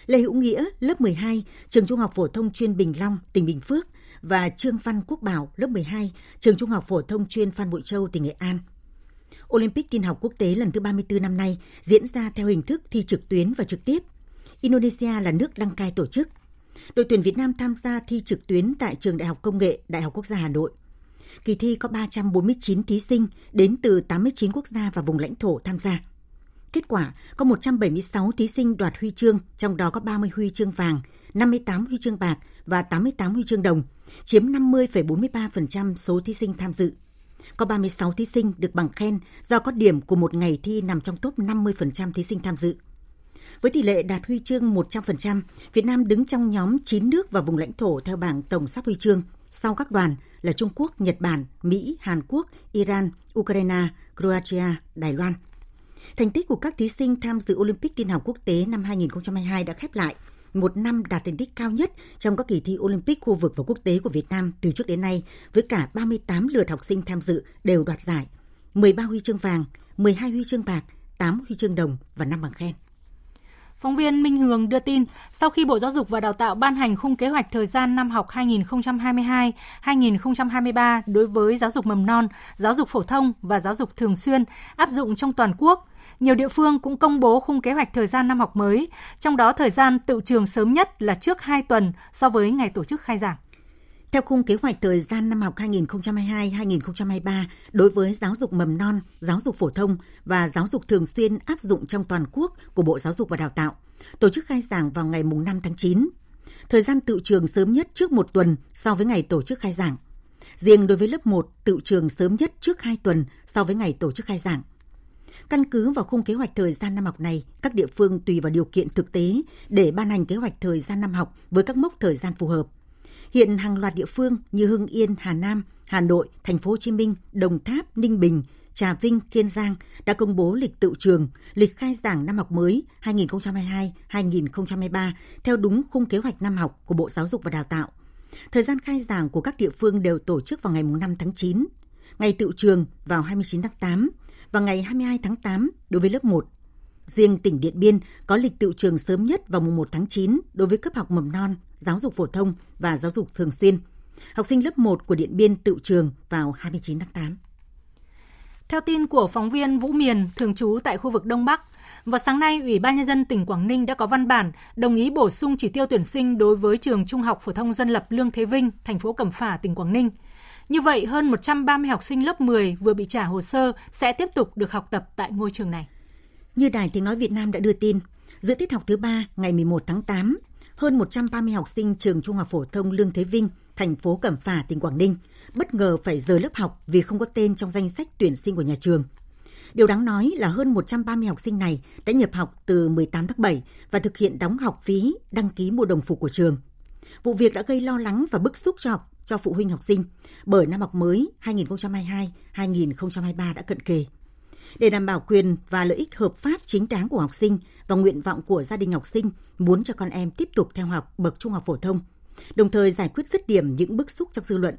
Lê Hữu Nghĩa, lớp 12, trường Trung học phổ thông chuyên Bình Long, tỉnh Bình Phước và Trương Văn Quốc Bảo, lớp 12, trường Trung học phổ thông chuyên Phan Bội Châu, tỉnh Nghệ An. Olympic tin học quốc tế lần thứ 34 năm nay diễn ra theo hình thức thi trực tuyến và trực tiếp – Indonesia là nước đăng cai tổ chức. Đội tuyển Việt Nam tham gia thi trực tuyến tại Trường Đại học Công nghệ Đại học Quốc gia Hà Nội. Kỳ thi có 349 thí sinh đến từ 89 quốc gia và vùng lãnh thổ tham gia. Kết quả, có 176 thí sinh đoạt huy chương, trong đó có 30 huy chương vàng, 58 huy chương bạc và 88 huy chương đồng, chiếm 50,43% số thí sinh tham dự. Có 36 thí sinh được bằng khen do có điểm của một ngày thi nằm trong top 50% thí sinh tham dự. Với tỷ lệ đạt huy chương 100%, Việt Nam đứng trong nhóm 9 nước và vùng lãnh thổ theo bảng tổng sắp huy chương, sau các đoàn là Trung Quốc, Nhật Bản, Mỹ, Hàn Quốc, Iran, Ukraine, Croatia, Đài Loan. Thành tích của các thí sinh tham dự Olympic tin học quốc tế năm 2022 đã khép lại một năm đạt thành tích cao nhất trong các kỳ thi Olympic khu vực và quốc tế của Việt Nam từ trước đến nay, với cả 38 lượt học sinh tham dự đều đoạt giải, 13 huy chương vàng, 12 huy chương bạc, 8 huy chương đồng và 5 bằng khen. Phóng viên Minh Hường đưa tin, sau khi Bộ Giáo dục và Đào tạo ban hành khung kế hoạch thời gian năm học 2022-2023 đối với giáo dục mầm non, giáo dục phổ thông và giáo dục thường xuyên áp dụng trong toàn quốc, nhiều địa phương cũng công bố khung kế hoạch thời gian năm học mới, trong đó thời gian tự trường sớm nhất là trước 2 tuần so với ngày tổ chức khai giảng. Theo khung kế hoạch thời gian năm học 2022-2023 đối với giáo dục mầm non, giáo dục phổ thông và giáo dục thường xuyên áp dụng trong toàn quốc của Bộ Giáo dục và Đào tạo, tổ chức khai giảng vào ngày 5 tháng 9. Thời gian tự trường sớm nhất trước một tuần so với ngày tổ chức khai giảng. Riêng đối với lớp 1, tự trường sớm nhất trước 2 tuần so với ngày tổ chức khai giảng. Căn cứ vào khung kế hoạch thời gian năm học này, các địa phương tùy vào điều kiện thực tế để ban hành kế hoạch thời gian năm học với các mốc thời gian phù hợp. Hiện hàng loạt địa phương như Hưng Yên, Hà Nam, Hà Nội, Thành phố Hồ Chí Minh, Đồng Tháp, Ninh Bình, Trà Vinh, Kiên Giang đã công bố lịch tự trường, lịch khai giảng năm học mới 2022-2023 theo đúng khung kế hoạch năm học của Bộ Giáo dục và Đào tạo. Thời gian khai giảng của các địa phương đều tổ chức vào ngày 5 tháng 9, ngày tự trường vào 29 tháng 8 và ngày 22 tháng 8 đối với lớp 1. Riêng tỉnh Điện Biên có lịch tự trường sớm nhất vào mùng 1 tháng 9 đối với cấp học mầm non, giáo dục phổ thông và giáo dục thường xuyên. Học sinh lớp 1 của Điện Biên tự trường vào 29 tháng 8. Theo tin của phóng viên Vũ Miền, thường trú tại khu vực Đông Bắc, vào sáng nay, Ủy ban Nhân dân tỉnh Quảng Ninh đã có văn bản đồng ý bổ sung chỉ tiêu tuyển sinh đối với trường Trung học phổ thông dân lập Lương Thế Vinh, thành phố Cẩm Phả, tỉnh Quảng Ninh. Như vậy, hơn 130 học sinh lớp 10 vừa bị trả hồ sơ sẽ tiếp tục được học tập tại ngôi trường này. Như Đài Tiếng Nói Việt Nam đã đưa tin, giữa tiết học thứ ba ngày 11 tháng 8, hơn 130 học sinh trường Trung học phổ thông Lương Thế Vinh, thành phố Cẩm Phả, tỉnh Quảng Ninh, bất ngờ phải rời lớp học vì không có tên trong danh sách tuyển sinh của nhà trường. Điều đáng nói là hơn 130 học sinh này đã nhập học từ 18 tháng 7 và thực hiện đóng học phí, đăng ký mua đồng phục của trường. Vụ việc đã gây lo lắng và bức xúc cho học cho phụ huynh học sinh bởi năm học mới 2022-2023 đã cận kề. Để đảm bảo quyền và lợi ích hợp pháp chính đáng của học sinh và nguyện vọng của gia đình học sinh muốn cho con em tiếp tục theo học bậc trung học phổ thông, đồng thời giải quyết dứt điểm những bức xúc trong dư luận,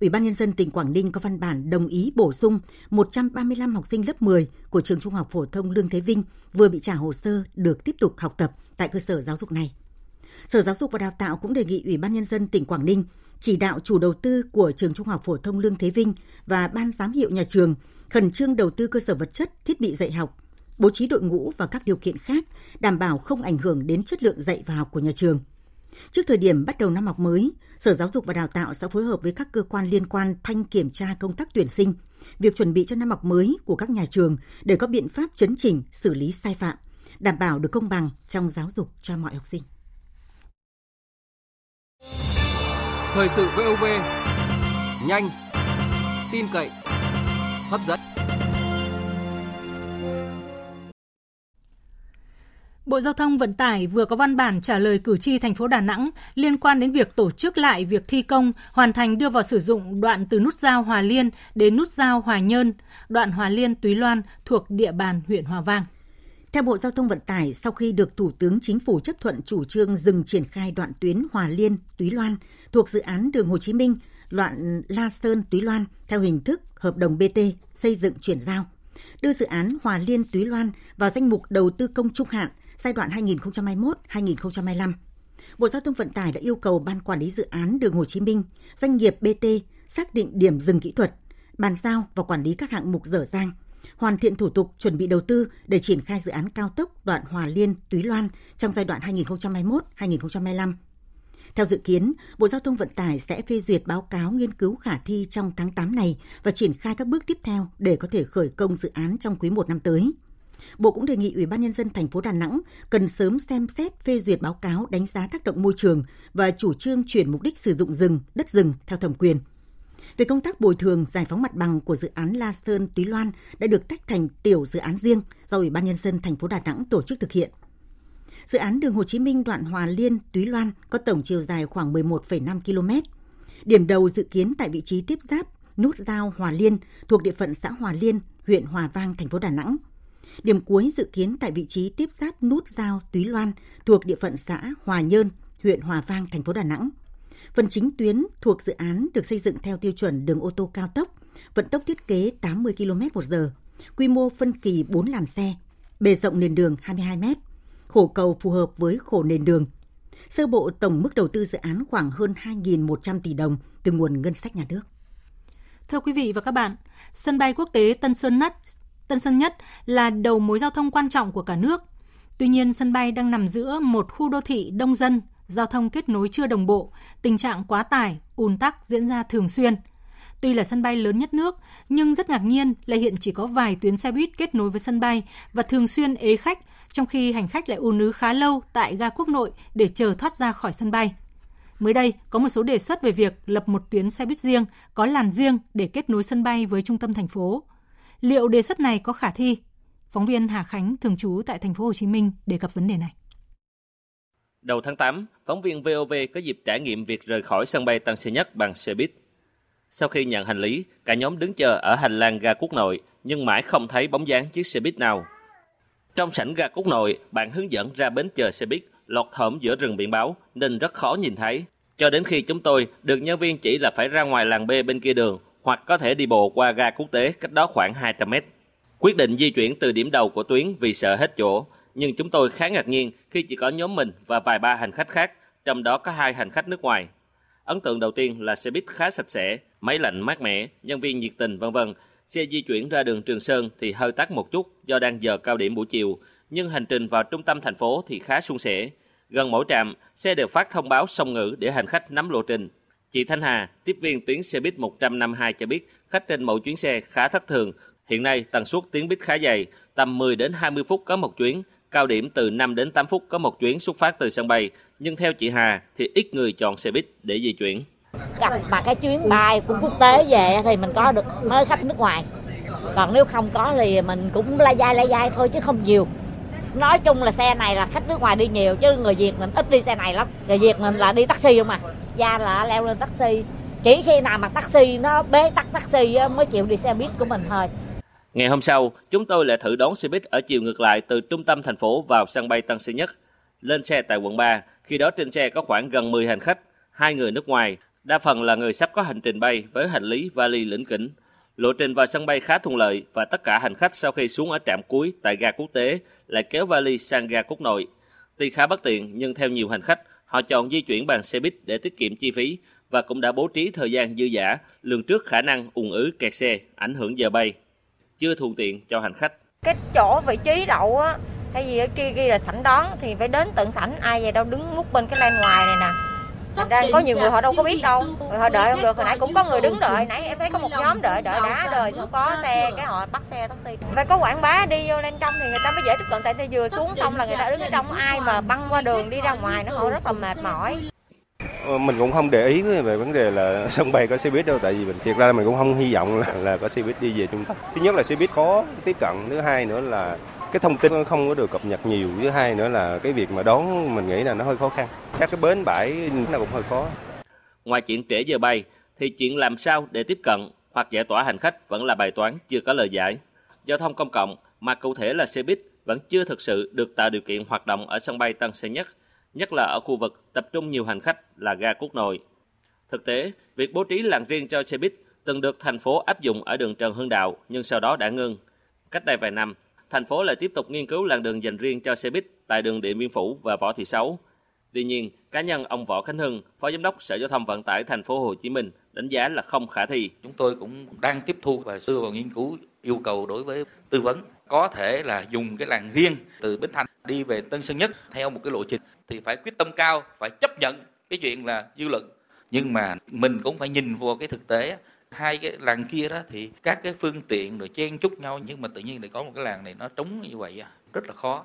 Ủy ban Nhân dân tỉnh Quảng Ninh có văn bản đồng ý bổ sung 135 học sinh lớp 10 của trường Trung học phổ thông Lương Thế Vinh vừa bị trả hồ sơ được tiếp tục học tập tại cơ sở giáo dục này. Sở Giáo dục và Đào tạo cũng đề nghị Ủy ban Nhân dân tỉnh Quảng Ninh chỉ đạo chủ đầu tư của trường Trung học phổ thông Lương Thế Vinh và ban giám hiệu nhà trường khẩn trương đầu tư cơ sở vật chất, thiết bị dạy học, bố trí đội ngũ và các điều kiện khác đảm bảo không ảnh hưởng đến chất lượng dạy và học của nhà trường. Trước thời điểm bắt đầu năm học mới, Sở Giáo dục và Đào tạo sẽ phối hợp với các cơ quan liên quan thanh kiểm tra công tác tuyển sinh, việc chuẩn bị cho năm học mới của các nhà trường để có biện pháp chấn chỉnh, xử lý sai phạm, đảm bảo được công bằng trong giáo dục cho mọi học sinh. Thời sự VOV, nhanh, tin cậy, hấp dẫn. Bộ Giao thông Vận tải vừa có văn bản trả lời cử tri thành phố Đà Nẵng liên quan đến việc tổ chức lại việc thi công hoàn thành đưa vào sử dụng đoạn từ nút giao Hòa Liên đến nút giao Hòa Nhơn, đoạn Hòa Liên Túy Loan thuộc địa bàn huyện Hòa Vang. Theo Bộ Giao thông Vận tải, sau khi được Thủ tướng Chính phủ chấp thuận chủ trương dừng triển khai đoạn tuyến Hòa Liên Túy Loan thuộc dự án đường Hồ Chí Minh, đoạn La Sơn Túy Loan theo hình thức hợp đồng BT xây dựng chuyển giao, đưa dự án Hòa Liên Túy Loan vào danh mục đầu tư công trung hạn giai đoạn 2021-2025. Bộ Giao thông Vận tải đã yêu cầu Ban Quản lý Dự án Đường Hồ Chí Minh, doanh nghiệp BT xác định điểm dừng kỹ thuật, bàn giao và quản lý các hạng mục dở dang, hoàn thiện thủ tục chuẩn bị đầu tư để triển khai dự án cao tốc đoạn Hòa Liên – Túy Loan trong giai đoạn 2021-2025. Theo dự kiến, Bộ Giao thông Vận tải sẽ phê duyệt báo cáo nghiên cứu khả thi trong tháng 8 này và triển khai các bước tiếp theo để có thể khởi công dự án trong quý 1 năm tới. Bộ cũng đề nghị Ủy ban nhân dân thành phố Đà Nẵng cần sớm xem xét phê duyệt báo cáo đánh giá tác động môi trường và chủ trương chuyển mục đích sử dụng rừng, đất rừng theo thẩm quyền. Về công tác bồi thường giải phóng mặt bằng của dự án La Sơn Túy Loan đã được tách thành tiểu dự án riêng do Ủy ban nhân dân thành phố Đà Nẵng tổ chức thực hiện. Dự án đường Hồ Chí Minh đoạn Hòa Liên Túy Loan có tổng chiều dài khoảng 11,5 km. Điểm đầu dự kiến tại vị trí tiếp giáp nút giao Hòa Liên thuộc địa phận xã Hòa Liên, huyện Hòa Vang, thành phố Đà Nẵng – Điểm cuối dự kiến tại vị trí tiếp giáp nút giao Túy Loan thuộc địa phận xã Hòa Nhơn, huyện Hòa Vang, thành phố Đà Nẵng. Phần chính tuyến thuộc dự án được xây dựng theo tiêu chuẩn đường ô tô cao tốc, vận tốc thiết kế 80 km một giờ, quy mô phân kỳ 4 làn xe, bề rộng nền đường 22 mét khổ cầu phù hợp với khổ nền đường. Sơ bộ tổng mức đầu tư dự án khoảng hơn 2.100 tỷ đồng từ nguồn ngân sách nhà nước. Thưa quý vị và các bạn, sân bay quốc tế Tân Sơn Nhất Tân Sơn Nhất là đầu mối giao thông quan trọng của cả nước. Tuy nhiên, sân bay đang nằm giữa một khu đô thị đông dân, giao thông kết nối chưa đồng bộ, tình trạng quá tải, ùn tắc diễn ra thường xuyên. Tuy là sân bay lớn nhất nước, nhưng rất ngạc nhiên là hiện chỉ có vài tuyến xe buýt kết nối với sân bay và thường xuyên ế khách, trong khi hành khách lại ùn ứ khá lâu tại ga quốc nội để chờ thoát ra khỏi sân bay. Mới đây, có một số đề xuất về việc lập một tuyến xe buýt riêng, có làn riêng để kết nối sân bay với trung tâm thành phố. Liệu đề xuất này có khả thi? Phóng viên Hà Khánh thường trú tại thành phố Hồ Chí Minh đề cập vấn đề này. Đầu tháng 8, phóng viên VOV có dịp trải nghiệm việc rời khỏi sân bay Tân Sơn Nhất bằng xe buýt. Sau khi nhận hành lý, cả nhóm đứng chờ ở hành lang ga Quốc Nội nhưng mãi không thấy bóng dáng chiếc xe buýt nào. Trong sảnh ga Quốc Nội, bạn hướng dẫn ra bến chờ xe buýt lọt thỏm giữa rừng biển báo nên rất khó nhìn thấy. Cho đến khi chúng tôi được nhân viên chỉ là phải ra ngoài làng B bên kia đường hoặc có thể đi bộ qua ga quốc tế cách đó khoảng 200 mét. Quyết định di chuyển từ điểm đầu của tuyến vì sợ hết chỗ, nhưng chúng tôi khá ngạc nhiên khi chỉ có nhóm mình và vài ba hành khách khác, trong đó có hai hành khách nước ngoài. Ấn tượng đầu tiên là xe buýt khá sạch sẽ, máy lạnh mát mẻ, nhân viên nhiệt tình vân vân. Xe di chuyển ra đường Trường Sơn thì hơi tắc một chút do đang giờ cao điểm buổi chiều, nhưng hành trình vào trung tâm thành phố thì khá suôn sẻ. Gần mỗi trạm, xe đều phát thông báo song ngữ để hành khách nắm lộ trình. Chị Thanh Hà, tiếp viên tuyến xe buýt 152 cho biết, khách trên mỗi chuyến xe khá thất thường. Hiện nay, tần suất tuyến buýt khá dày, tầm 10 đến 20 phút có một chuyến, cao điểm từ 5 đến 8 phút có một chuyến xuất phát từ sân bay. Nhưng theo chị Hà thì ít người chọn xe buýt để di chuyển. Gặp mà cái chuyến bay của quốc tế về thì mình có được mới khách nước ngoài. Còn nếu không có thì mình cũng la dai la dai thôi chứ không nhiều nói chung là xe này là khách nước ngoài đi nhiều chứ người việt mình ít đi xe này lắm người việt mình là đi taxi không à ra là leo lên taxi chỉ khi nào mà taxi nó bế tắc taxi mới chịu đi xe buýt của mình thôi Ngày hôm sau, chúng tôi lại thử đón xe buýt ở chiều ngược lại từ trung tâm thành phố vào sân bay Tân Sơn Nhất. Lên xe tại quận 3, khi đó trên xe có khoảng gần 10 hành khách, hai người nước ngoài, đa phần là người sắp có hành trình bay với hành lý vali lĩnh kỉnh. Lộ trình vào sân bay khá thuận lợi và tất cả hành khách sau khi xuống ở trạm cuối tại ga quốc tế lại kéo vali sang ga quốc nội. Tuy khá bất tiện nhưng theo nhiều hành khách, họ chọn di chuyển bằng xe buýt để tiết kiệm chi phí và cũng đã bố trí thời gian dư giả, lường trước khả năng ùn ứ kẹt xe, ảnh hưởng giờ bay. Chưa thuận tiện cho hành khách. Cái chỗ vị trí đậu á, thay vì ở kia ghi là sảnh đón thì phải đến tận sảnh, ai về đâu đứng ngút bên cái lan ngoài này nè. Thành ra có nhiều người họ đâu có biết đâu Rồi họ đợi không được Hồi nãy cũng có người đứng đợi Nãy em thấy có một nhóm đợi đợi đã đời xuống có xe Cái họ bắt xe taxi. Phải có quảng bá đi vô lên trong Thì người ta mới dễ tiếp cận Tại vì vừa xuống xong là người ta đứng ở trong Ai mà băng qua đường đi ra ngoài Nó họ rất là mệt mỏi. Ờ, mình cũng không để ý về vấn đề là sân bay có xe buýt đâu tại vì mình thiệt ra là mình cũng không hy vọng là, là có xe buýt đi về trung tâm. Thứ nhất là xe buýt khó tiếp cận thứ hai nữa là cái thông tin không có được cập nhật nhiều thứ hai nữa là cái việc mà đón mình nghĩ là nó hơi khó khăn các cái bến bãi nó cũng hơi khó ngoài chuyện trễ giờ bay thì chuyện làm sao để tiếp cận hoặc giải tỏa hành khách vẫn là bài toán chưa có lời giải giao thông công cộng mà cụ thể là xe buýt vẫn chưa thực sự được tạo điều kiện hoạt động ở sân bay Tân Sơn Nhất, nhất là ở khu vực tập trung nhiều hành khách là ga quốc nội. Thực tế, việc bố trí làn riêng cho xe buýt từng được thành phố áp dụng ở đường Trần Hưng Đạo nhưng sau đó đã ngưng. Cách đây vài năm, thành phố lại tiếp tục nghiên cứu làn đường dành riêng cho xe buýt tại đường Điện Biên Phủ và Võ Thị Sáu. Tuy nhiên, cá nhân ông Võ Khánh Hưng, Phó Giám đốc Sở Giao thông Vận tải Thành phố Hồ Chí Minh đánh giá là không khả thi. Chúng tôi cũng đang tiếp thu và đưa vào nghiên cứu yêu cầu đối với tư vấn có thể là dùng cái làn riêng từ Bến Thành đi về Tân Sơn Nhất theo một cái lộ trình thì phải quyết tâm cao, phải chấp nhận cái chuyện là dư luận. Nhưng mà mình cũng phải nhìn vào cái thực tế hai cái làng kia đó thì các cái phương tiện rồi chen chúc nhau, nhưng mà tự nhiên lại có một cái làng này nó trống như vậy rất là khó.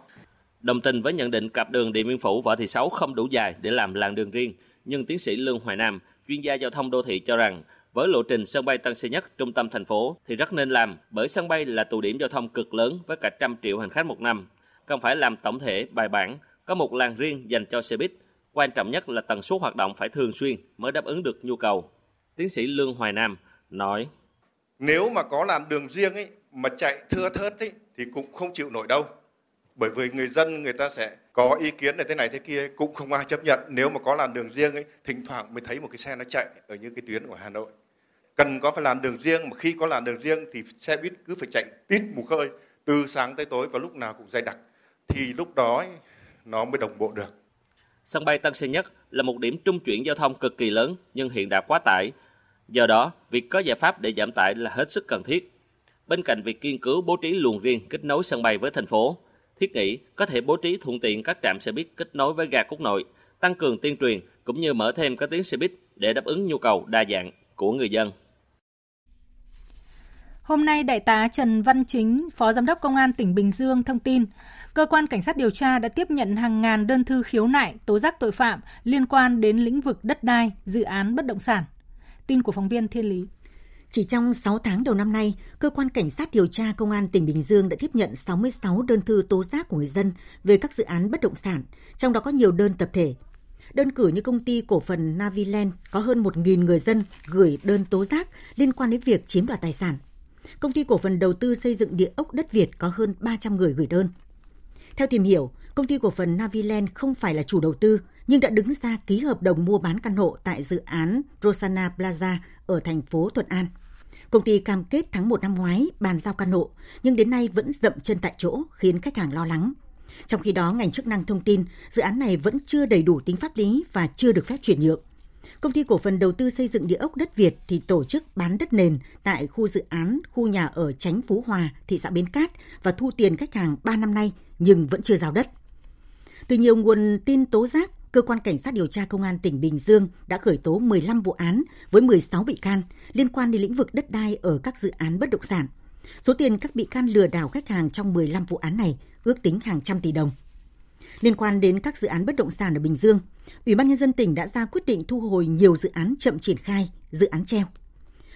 Đồng tình với nhận định cặp đường Điện Biên Phủ Võ Thị Sáu không đủ dài để làm làng đường riêng, nhưng tiến sĩ Lương Hoài Nam, chuyên gia giao thông đô thị cho rằng, với lộ trình sân bay Tân Sơn Nhất, trung tâm thành phố thì rất nên làm, bởi sân bay là tụ điểm giao thông cực lớn với cả trăm triệu hành khách một năm. Cần phải làm tổng thể, bài bản, có một làng riêng dành cho xe buýt, quan trọng nhất là tần suất hoạt động phải thường xuyên mới đáp ứng được nhu cầu. Tiến sĩ Lương Hoài Nam nói nếu mà có làn đường riêng ấy mà chạy thưa thớt ấy thì cũng không chịu nổi đâu. Bởi vì người dân người ta sẽ có ý kiến này thế này thế kia cũng không ai chấp nhận. Nếu mà có làn đường riêng ấy thỉnh thoảng mới thấy một cái xe nó chạy ở những cái tuyến của Hà Nội. Cần có phải làn đường riêng mà khi có làn đường riêng thì xe buýt cứ phải chạy tít mù khơi từ sáng tới tối và lúc nào cũng dày đặc. Thì lúc đó ấy, nó mới đồng bộ được. Sân bay Tân Sơn Nhất là một điểm trung chuyển giao thông cực kỳ lớn nhưng hiện đã quá tải Do đó, việc có giải pháp để giảm tải là hết sức cần thiết. Bên cạnh việc nghiên cứu bố trí luồng riêng kết nối sân bay với thành phố, thiết nghĩ có thể bố trí thuận tiện các trạm xe buýt kết nối với ga quốc nội, tăng cường tuyên truyền cũng như mở thêm các tuyến xe buýt để đáp ứng nhu cầu đa dạng của người dân. Hôm nay, Đại tá Trần Văn Chính, Phó Giám đốc Công an tỉnh Bình Dương thông tin, cơ quan cảnh sát điều tra đã tiếp nhận hàng ngàn đơn thư khiếu nại, tố giác tội phạm liên quan đến lĩnh vực đất đai, dự án bất động sản. Tin của phóng viên Thiên Lý. Chỉ trong 6 tháng đầu năm nay, cơ quan cảnh sát điều tra công an tỉnh Bình Dương đã tiếp nhận 66 đơn thư tố giác của người dân về các dự án bất động sản, trong đó có nhiều đơn tập thể. Đơn cử như công ty cổ phần Naviland có hơn 1.000 người dân gửi đơn tố giác liên quan đến việc chiếm đoạt tài sản. Công ty cổ phần đầu tư xây dựng địa ốc đất Việt có hơn 300 người gửi đơn. Theo tìm hiểu, công ty cổ phần Naviland không phải là chủ đầu tư, nhưng đã đứng ra ký hợp đồng mua bán căn hộ tại dự án Rosana Plaza ở thành phố Thuận An. Công ty cam kết tháng 1 năm ngoái bàn giao căn hộ, nhưng đến nay vẫn dậm chân tại chỗ khiến khách hàng lo lắng. Trong khi đó, ngành chức năng thông tin dự án này vẫn chưa đầy đủ tính pháp lý và chưa được phép chuyển nhượng. Công ty cổ phần đầu tư xây dựng địa ốc đất Việt thì tổ chức bán đất nền tại khu dự án khu nhà ở Chánh Phú Hòa, thị xã Bến Cát và thu tiền khách hàng 3 năm nay nhưng vẫn chưa giao đất. Từ nhiều nguồn tin tố giác, cơ quan cảnh sát điều tra công an tỉnh Bình Dương đã khởi tố 15 vụ án với 16 bị can liên quan đến lĩnh vực đất đai ở các dự án bất động sản. Số tiền các bị can lừa đảo khách hàng trong 15 vụ án này ước tính hàng trăm tỷ đồng. Liên quan đến các dự án bất động sản ở Bình Dương, Ủy ban nhân dân tỉnh đã ra quyết định thu hồi nhiều dự án chậm triển khai, dự án treo.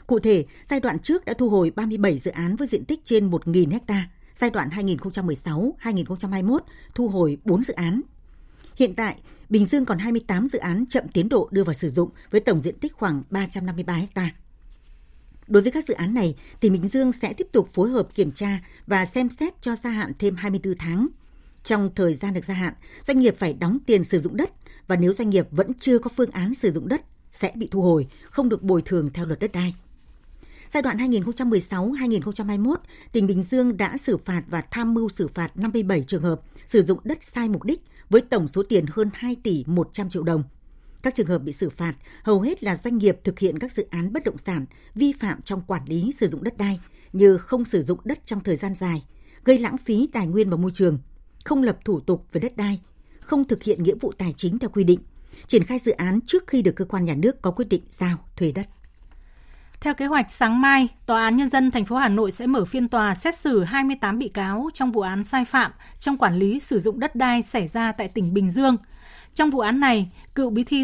Cụ thể, giai đoạn trước đã thu hồi 37 dự án với diện tích trên 1.000 ha, giai đoạn 2016-2021 thu hồi 4 dự án. Hiện tại, Bình Dương còn 28 dự án chậm tiến độ đưa vào sử dụng với tổng diện tích khoảng 353 ha. Đối với các dự án này, tỉnh Bình Dương sẽ tiếp tục phối hợp kiểm tra và xem xét cho gia hạn thêm 24 tháng. Trong thời gian được gia hạn, doanh nghiệp phải đóng tiền sử dụng đất và nếu doanh nghiệp vẫn chưa có phương án sử dụng đất sẽ bị thu hồi, không được bồi thường theo luật đất đai. Giai đoạn 2016-2021, tỉnh Bình Dương đã xử phạt và tham mưu xử phạt 57 trường hợp sử dụng đất sai mục đích với tổng số tiền hơn 2 tỷ 100 triệu đồng. Các trường hợp bị xử phạt hầu hết là doanh nghiệp thực hiện các dự án bất động sản vi phạm trong quản lý sử dụng đất đai như không sử dụng đất trong thời gian dài, gây lãng phí tài nguyên và môi trường, không lập thủ tục về đất đai, không thực hiện nghĩa vụ tài chính theo quy định, triển khai dự án trước khi được cơ quan nhà nước có quyết định giao thuê đất. Theo kế hoạch, sáng mai, Tòa án Nhân dân thành phố Hà Nội sẽ mở phiên tòa xét xử 28 bị cáo trong vụ án sai phạm trong quản lý sử dụng đất đai xảy ra tại tỉnh Bình Dương. Trong vụ án này, cựu bí thư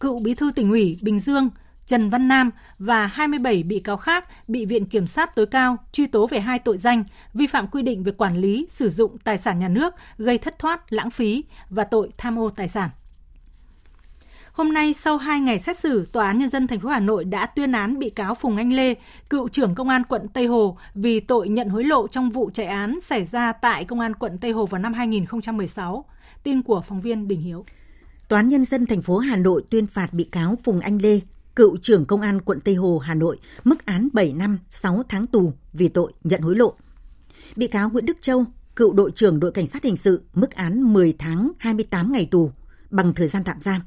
cựu bí thư tỉnh ủy Bình Dương Trần Văn Nam và 27 bị cáo khác bị Viện Kiểm sát tối cao truy tố về hai tội danh vi phạm quy định về quản lý, sử dụng tài sản nhà nước gây thất thoát, lãng phí và tội tham ô tài sản. Hôm nay, sau 2 ngày xét xử, Tòa án Nhân dân thành phố Hà Nội đã tuyên án bị cáo Phùng Anh Lê, cựu trưởng Công an quận Tây Hồ vì tội nhận hối lộ trong vụ chạy án xảy ra tại Công an quận Tây Hồ vào năm 2016. Tin của phóng viên Đình Hiếu. Tòa án Nhân dân thành phố Hà Nội tuyên phạt bị cáo Phùng Anh Lê, cựu trưởng Công an quận Tây Hồ, Hà Nội, mức án 7 năm 6 tháng tù vì tội nhận hối lộ. Bị cáo Nguyễn Đức Châu, cựu đội trưởng đội cảnh sát hình sự, mức án 10 tháng 28 ngày tù bằng thời gian tạm giam.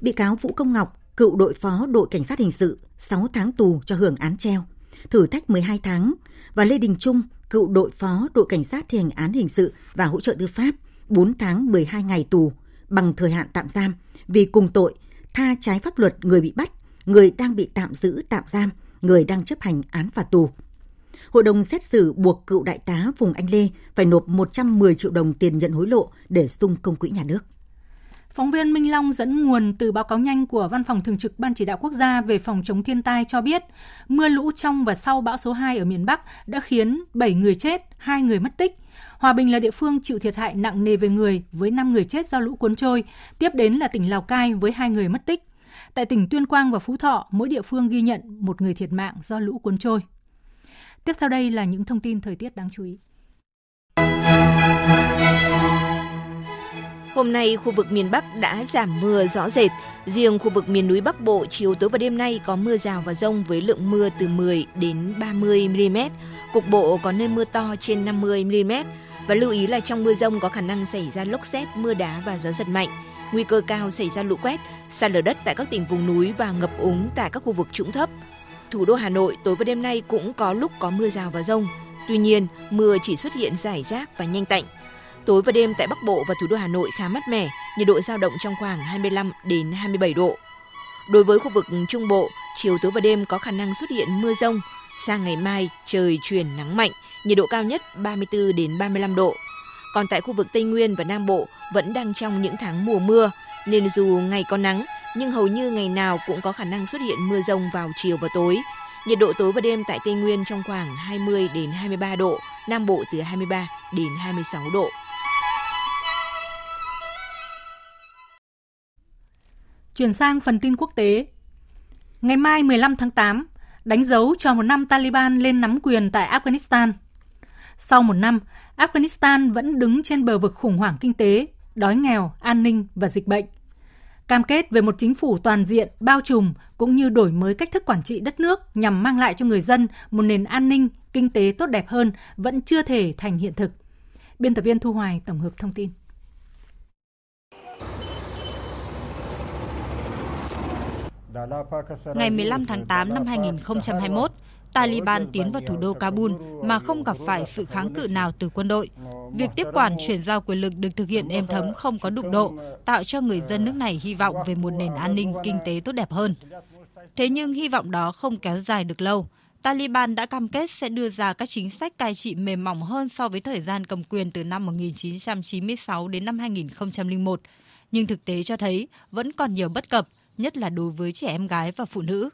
Bị cáo Vũ Công Ngọc, cựu đội phó đội cảnh sát hình sự, 6 tháng tù cho hưởng án treo, thử thách 12 tháng và Lê Đình Trung, cựu đội phó đội cảnh sát thi hành án hình sự và hỗ trợ tư pháp, 4 tháng 12 ngày tù bằng thời hạn tạm giam vì cùng tội tha trái pháp luật người bị bắt, người đang bị tạm giữ tạm giam, người đang chấp hành án phạt tù. Hội đồng xét xử buộc cựu đại tá Phùng Anh Lê phải nộp 110 triệu đồng tiền nhận hối lộ để sung công quỹ nhà nước. Phóng viên Minh Long dẫn nguồn từ báo cáo nhanh của Văn phòng Thường trực Ban Chỉ đạo Quốc gia về phòng chống thiên tai cho biết, mưa lũ trong và sau bão số 2 ở miền Bắc đã khiến 7 người chết, 2 người mất tích. Hòa Bình là địa phương chịu thiệt hại nặng nề về người với 5 người chết do lũ cuốn trôi, tiếp đến là tỉnh Lào Cai với 2 người mất tích. Tại tỉnh Tuyên Quang và Phú Thọ, mỗi địa phương ghi nhận một người thiệt mạng do lũ cuốn trôi. Tiếp theo đây là những thông tin thời tiết đáng chú ý. Hôm nay, khu vực miền Bắc đã giảm mưa rõ rệt. Riêng khu vực miền núi Bắc Bộ, chiều tối và đêm nay có mưa rào và rông với lượng mưa từ 10 đến 30 mm. Cục bộ có nơi mưa to trên 50 mm. Và lưu ý là trong mưa rông có khả năng xảy ra lốc xét, mưa đá và gió giật mạnh. Nguy cơ cao xảy ra lũ quét, sạt lở đất tại các tỉnh vùng núi và ngập úng tại các khu vực trũng thấp. Thủ đô Hà Nội tối và đêm nay cũng có lúc có mưa rào và rông. Tuy nhiên, mưa chỉ xuất hiện rải rác và nhanh tạnh. Tối và đêm tại Bắc Bộ và thủ đô Hà Nội khá mát mẻ, nhiệt độ dao động trong khoảng 25 đến 27 độ. Đối với khu vực Trung Bộ, chiều tối và đêm có khả năng xuất hiện mưa rông. Sang ngày mai, trời chuyển nắng mạnh, nhiệt độ cao nhất 34 đến 35 độ. Còn tại khu vực Tây Nguyên và Nam Bộ vẫn đang trong những tháng mùa mưa, nên dù ngày có nắng, nhưng hầu như ngày nào cũng có khả năng xuất hiện mưa rông vào chiều và tối. Nhiệt độ tối và đêm tại Tây Nguyên trong khoảng 20 đến 23 độ, Nam Bộ từ 23 đến 26 độ. Chuyển sang phần tin quốc tế. Ngày mai 15 tháng 8, đánh dấu cho một năm Taliban lên nắm quyền tại Afghanistan. Sau một năm, Afghanistan vẫn đứng trên bờ vực khủng hoảng kinh tế, đói nghèo, an ninh và dịch bệnh. Cam kết về một chính phủ toàn diện, bao trùm cũng như đổi mới cách thức quản trị đất nước nhằm mang lại cho người dân một nền an ninh, kinh tế tốt đẹp hơn vẫn chưa thể thành hiện thực. Biên tập viên Thu Hoài tổng hợp thông tin. Ngày 15 tháng 8 năm 2021, Taliban tiến vào thủ đô Kabul mà không gặp phải sự kháng cự nào từ quân đội. Việc tiếp quản chuyển giao quyền lực được thực hiện êm thấm không có đụng độ, tạo cho người dân nước này hy vọng về một nền an ninh kinh tế tốt đẹp hơn. Thế nhưng hy vọng đó không kéo dài được lâu. Taliban đã cam kết sẽ đưa ra các chính sách cai trị mềm mỏng hơn so với thời gian cầm quyền từ năm 1996 đến năm 2001. Nhưng thực tế cho thấy vẫn còn nhiều bất cập, nhất là đối với trẻ em gái và phụ nữ.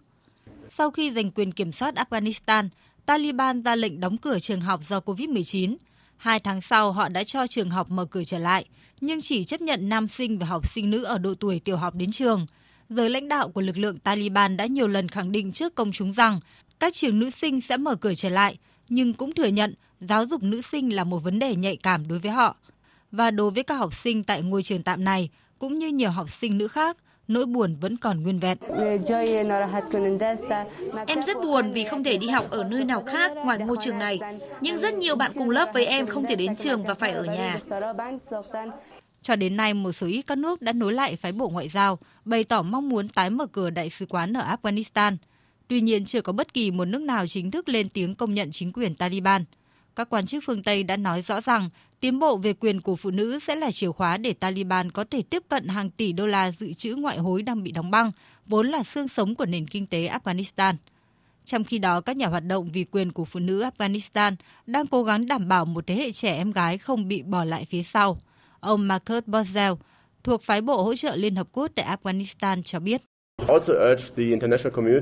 Sau khi giành quyền kiểm soát Afghanistan, Taliban ra lệnh đóng cửa trường học do COVID-19. Hai tháng sau, họ đã cho trường học mở cửa trở lại, nhưng chỉ chấp nhận nam sinh và học sinh nữ ở độ tuổi tiểu học đến trường. Giới lãnh đạo của lực lượng Taliban đã nhiều lần khẳng định trước công chúng rằng các trường nữ sinh sẽ mở cửa trở lại, nhưng cũng thừa nhận giáo dục nữ sinh là một vấn đề nhạy cảm đối với họ. Và đối với các học sinh tại ngôi trường tạm này, cũng như nhiều học sinh nữ khác, nỗi buồn vẫn còn nguyên vẹn. Em rất buồn vì không thể đi học ở nơi nào khác ngoài ngôi trường này. Nhưng rất nhiều bạn cùng lớp với em không thể đến trường và phải ở nhà. Cho đến nay, một số ít các nước đã nối lại phái bộ ngoại giao, bày tỏ mong muốn tái mở cửa đại sứ quán ở Afghanistan. Tuy nhiên, chưa có bất kỳ một nước nào chính thức lên tiếng công nhận chính quyền Taliban. Các quan chức phương Tây đã nói rõ rằng tiến bộ về quyền của phụ nữ sẽ là chìa khóa để Taliban có thể tiếp cận hàng tỷ đô la dự trữ ngoại hối đang bị đóng băng, vốn là xương sống của nền kinh tế Afghanistan. Trong khi đó, các nhà hoạt động vì quyền của phụ nữ Afghanistan đang cố gắng đảm bảo một thế hệ trẻ em gái không bị bỏ lại phía sau. Ông Marcus Bozell, thuộc phái bộ hỗ trợ Liên Hợp Quốc tại Afghanistan cho biết.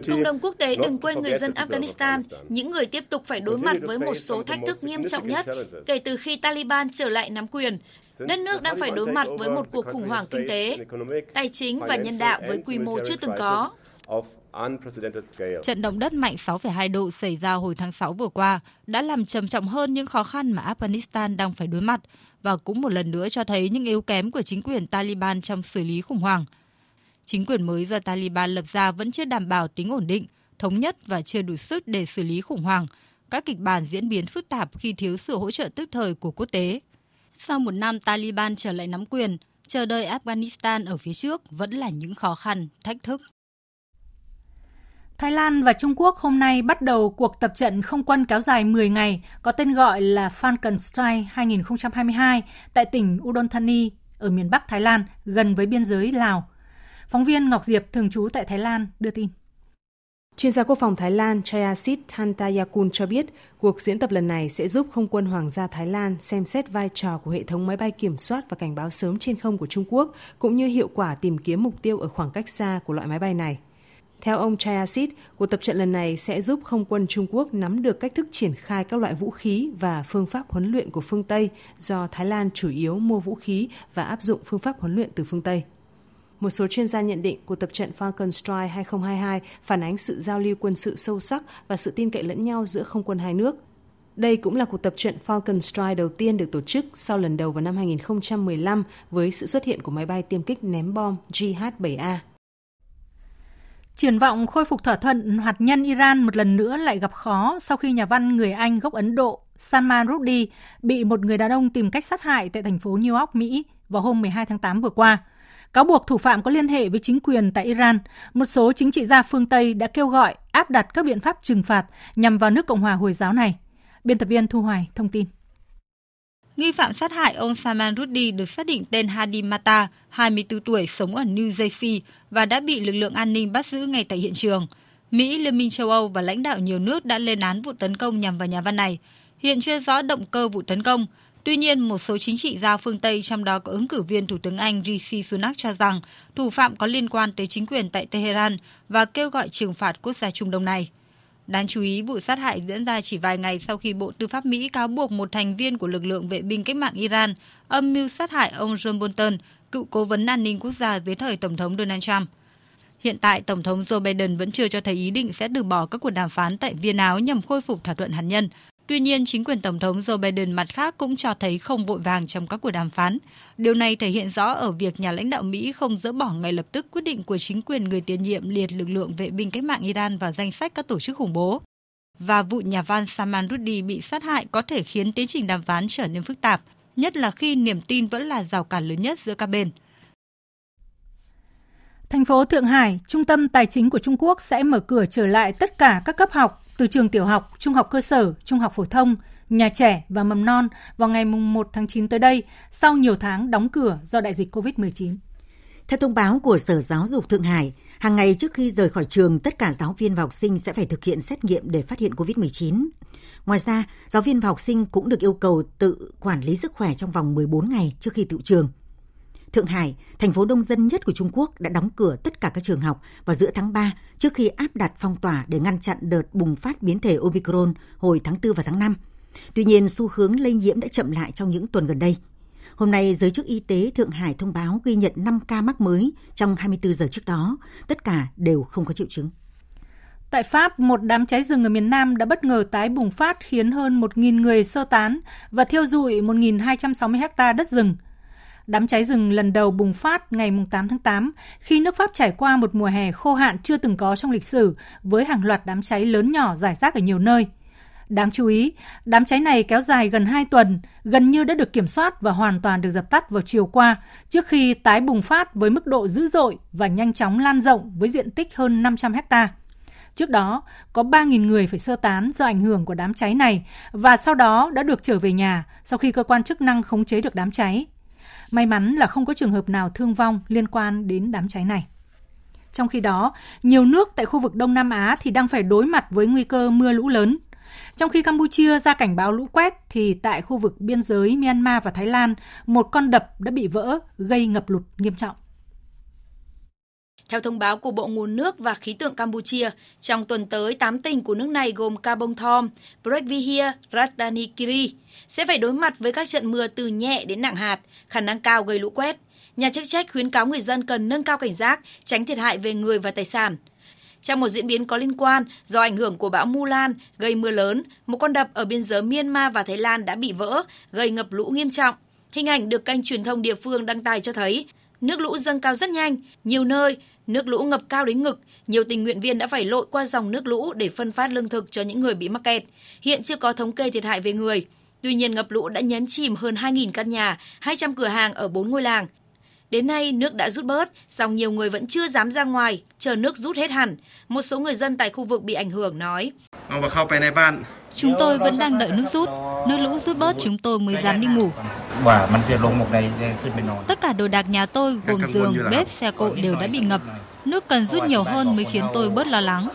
Cộng đồng quốc tế đừng quên người dân Afghanistan, những người tiếp tục phải đối mặt với một số thách thức nghiêm trọng nhất kể từ khi Taliban trở lại nắm quyền. Đất nước đang phải đối mặt với một cuộc khủng hoảng kinh tế, tài chính và nhân đạo với quy mô chưa từng có. Trận động đất mạnh 6,2 độ xảy ra hồi tháng 6 vừa qua đã làm trầm trọng hơn những khó khăn mà Afghanistan đang phải đối mặt và cũng một lần nữa cho thấy những yếu kém của chính quyền Taliban trong xử lý khủng hoảng. Chính quyền mới do Taliban lập ra vẫn chưa đảm bảo tính ổn định, thống nhất và chưa đủ sức để xử lý khủng hoảng. Các kịch bản diễn biến phức tạp khi thiếu sự hỗ trợ tức thời của quốc tế. Sau một năm Taliban trở lại nắm quyền, chờ đợi Afghanistan ở phía trước vẫn là những khó khăn, thách thức. Thái Lan và Trung Quốc hôm nay bắt đầu cuộc tập trận không quân kéo dài 10 ngày có tên gọi là Falcon Strike 2022 tại tỉnh Udon Thani ở miền Bắc Thái Lan gần với biên giới Lào. Phóng viên Ngọc Diệp thường trú tại Thái Lan đưa tin. Chuyên gia quốc phòng Thái Lan Chayasit Thantayakul cho biết cuộc diễn tập lần này sẽ giúp không quân Hoàng gia Thái Lan xem xét vai trò của hệ thống máy bay kiểm soát và cảnh báo sớm trên không của Trung Quốc, cũng như hiệu quả tìm kiếm mục tiêu ở khoảng cách xa của loại máy bay này. Theo ông Chayasit, cuộc tập trận lần này sẽ giúp không quân Trung Quốc nắm được cách thức triển khai các loại vũ khí và phương pháp huấn luyện của phương Tây do Thái Lan chủ yếu mua vũ khí và áp dụng phương pháp huấn luyện từ phương Tây. Một số chuyên gia nhận định cuộc tập trận Falcon Strike 2022 phản ánh sự giao lưu quân sự sâu sắc và sự tin cậy lẫn nhau giữa không quân hai nước. Đây cũng là cuộc tập trận Falcon Strike đầu tiên được tổ chức sau lần đầu vào năm 2015 với sự xuất hiện của máy bay tiêm kích ném bom JH-7A. Triển vọng khôi phục thỏa thuận hạt nhân Iran một lần nữa lại gặp khó sau khi nhà văn người Anh gốc Ấn Độ Salman Rushdie bị một người đàn ông tìm cách sát hại tại thành phố New York, Mỹ vào hôm 12 tháng 8 vừa qua. Cáo buộc thủ phạm có liên hệ với chính quyền tại Iran, một số chính trị gia phương Tây đã kêu gọi áp đặt các biện pháp trừng phạt nhằm vào nước Cộng hòa Hồi giáo này. Biên tập viên Thu Hoài thông tin. Nghi phạm sát hại ông Salman Rushdie được xác định tên Hadi Mata, 24 tuổi, sống ở New Jersey và đã bị lực lượng an ninh bắt giữ ngay tại hiện trường. Mỹ, Liên minh châu Âu và lãnh đạo nhiều nước đã lên án vụ tấn công nhằm vào nhà văn này. Hiện chưa rõ động cơ vụ tấn công. Tuy nhiên, một số chính trị gia phương Tây, trong đó có ứng cử viên Thủ tướng Anh Rishi Sunak cho rằng thủ phạm có liên quan tới chính quyền tại Tehran và kêu gọi trừng phạt quốc gia Trung Đông này. Đáng chú ý, vụ sát hại diễn ra chỉ vài ngày sau khi Bộ Tư pháp Mỹ cáo buộc một thành viên của lực lượng vệ binh cách mạng Iran âm mưu sát hại ông John Bolton, cựu cố vấn an ninh quốc gia dưới thời Tổng thống Donald Trump. Hiện tại, Tổng thống Joe Biden vẫn chưa cho thấy ý định sẽ từ bỏ các cuộc đàm phán tại Viên Áo nhằm khôi phục thỏa thuận hạt nhân. Tuy nhiên, chính quyền Tổng thống Joe Biden mặt khác cũng cho thấy không vội vàng trong các cuộc đàm phán. Điều này thể hiện rõ ở việc nhà lãnh đạo Mỹ không dỡ bỏ ngay lập tức quyết định của chính quyền người tiền nhiệm liệt lực lượng vệ binh cách mạng Iran vào danh sách các tổ chức khủng bố. Và vụ nhà văn Salman Rushdie bị sát hại có thể khiến tiến trình đàm phán trở nên phức tạp, nhất là khi niềm tin vẫn là rào cản lớn nhất giữa các bên. Thành phố Thượng Hải, trung tâm tài chính của Trung Quốc sẽ mở cửa trở lại tất cả các cấp học từ trường tiểu học, trung học cơ sở, trung học phổ thông, nhà trẻ và mầm non vào ngày 1 tháng 9 tới đây sau nhiều tháng đóng cửa do đại dịch COVID-19. Theo thông báo của Sở Giáo dục Thượng Hải, hàng ngày trước khi rời khỏi trường, tất cả giáo viên và học sinh sẽ phải thực hiện xét nghiệm để phát hiện COVID-19. Ngoài ra, giáo viên và học sinh cũng được yêu cầu tự quản lý sức khỏe trong vòng 14 ngày trước khi tự trường. Thượng Hải, thành phố đông dân nhất của Trung Quốc đã đóng cửa tất cả các trường học vào giữa tháng 3 trước khi áp đặt phong tỏa để ngăn chặn đợt bùng phát biến thể Omicron hồi tháng 4 và tháng 5. Tuy nhiên, xu hướng lây nhiễm đã chậm lại trong những tuần gần đây. Hôm nay, giới chức y tế Thượng Hải thông báo ghi nhận 5 ca mắc mới trong 24 giờ trước đó. Tất cả đều không có triệu chứng. Tại Pháp, một đám cháy rừng ở miền Nam đã bất ngờ tái bùng phát khiến hơn 1.000 người sơ tán và thiêu dụi 1.260 ha đất rừng. Đám cháy rừng lần đầu bùng phát ngày 8 tháng 8 khi nước Pháp trải qua một mùa hè khô hạn chưa từng có trong lịch sử với hàng loạt đám cháy lớn nhỏ rải rác ở nhiều nơi. Đáng chú ý, đám cháy này kéo dài gần 2 tuần, gần như đã được kiểm soát và hoàn toàn được dập tắt vào chiều qua, trước khi tái bùng phát với mức độ dữ dội và nhanh chóng lan rộng với diện tích hơn 500 hecta. Trước đó, có 3.000 người phải sơ tán do ảnh hưởng của đám cháy này và sau đó đã được trở về nhà sau khi cơ quan chức năng khống chế được đám cháy. May mắn là không có trường hợp nào thương vong liên quan đến đám cháy này. Trong khi đó, nhiều nước tại khu vực Đông Nam Á thì đang phải đối mặt với nguy cơ mưa lũ lớn. Trong khi Campuchia ra cảnh báo lũ quét thì tại khu vực biên giới Myanmar và Thái Lan, một con đập đã bị vỡ gây ngập lụt nghiêm trọng. Theo thông báo của Bộ Nguồn nước và Khí tượng Campuchia, trong tuần tới, 8 tỉnh của nước này gồm Kabong Thom, Prekvihia, Ratanikiri sẽ phải đối mặt với các trận mưa từ nhẹ đến nặng hạt, khả năng cao gây lũ quét. Nhà chức trách khuyến cáo người dân cần nâng cao cảnh giác, tránh thiệt hại về người và tài sản. Trong một diễn biến có liên quan, do ảnh hưởng của bão Mulan gây mưa lớn, một con đập ở biên giới Myanmar và Thái Lan đã bị vỡ, gây ngập lũ nghiêm trọng. Hình ảnh được kênh truyền thông địa phương đăng tải cho thấy nước lũ dâng cao rất nhanh, nhiều nơi nước lũ ngập cao đến ngực, nhiều tình nguyện viên đã phải lội qua dòng nước lũ để phân phát lương thực cho những người bị mắc kẹt. Hiện chưa có thống kê thiệt hại về người. Tuy nhiên ngập lũ đã nhấn chìm hơn 2.000 căn nhà, 200 cửa hàng ở 4 ngôi làng. Đến nay nước đã rút bớt, song nhiều người vẫn chưa dám ra ngoài, chờ nước rút hết hẳn. Một số người dân tại khu vực bị ảnh hưởng nói. Chúng tôi vẫn đang đợi nước rút. Nước lũ rút bớt chúng tôi mới dám đi ngủ. Tất cả đồ đạc nhà tôi gồm giường, bếp, xe cộ đều đã bị ngập. Nước cần rút nhiều hơn mới khiến tôi bớt lo lắng.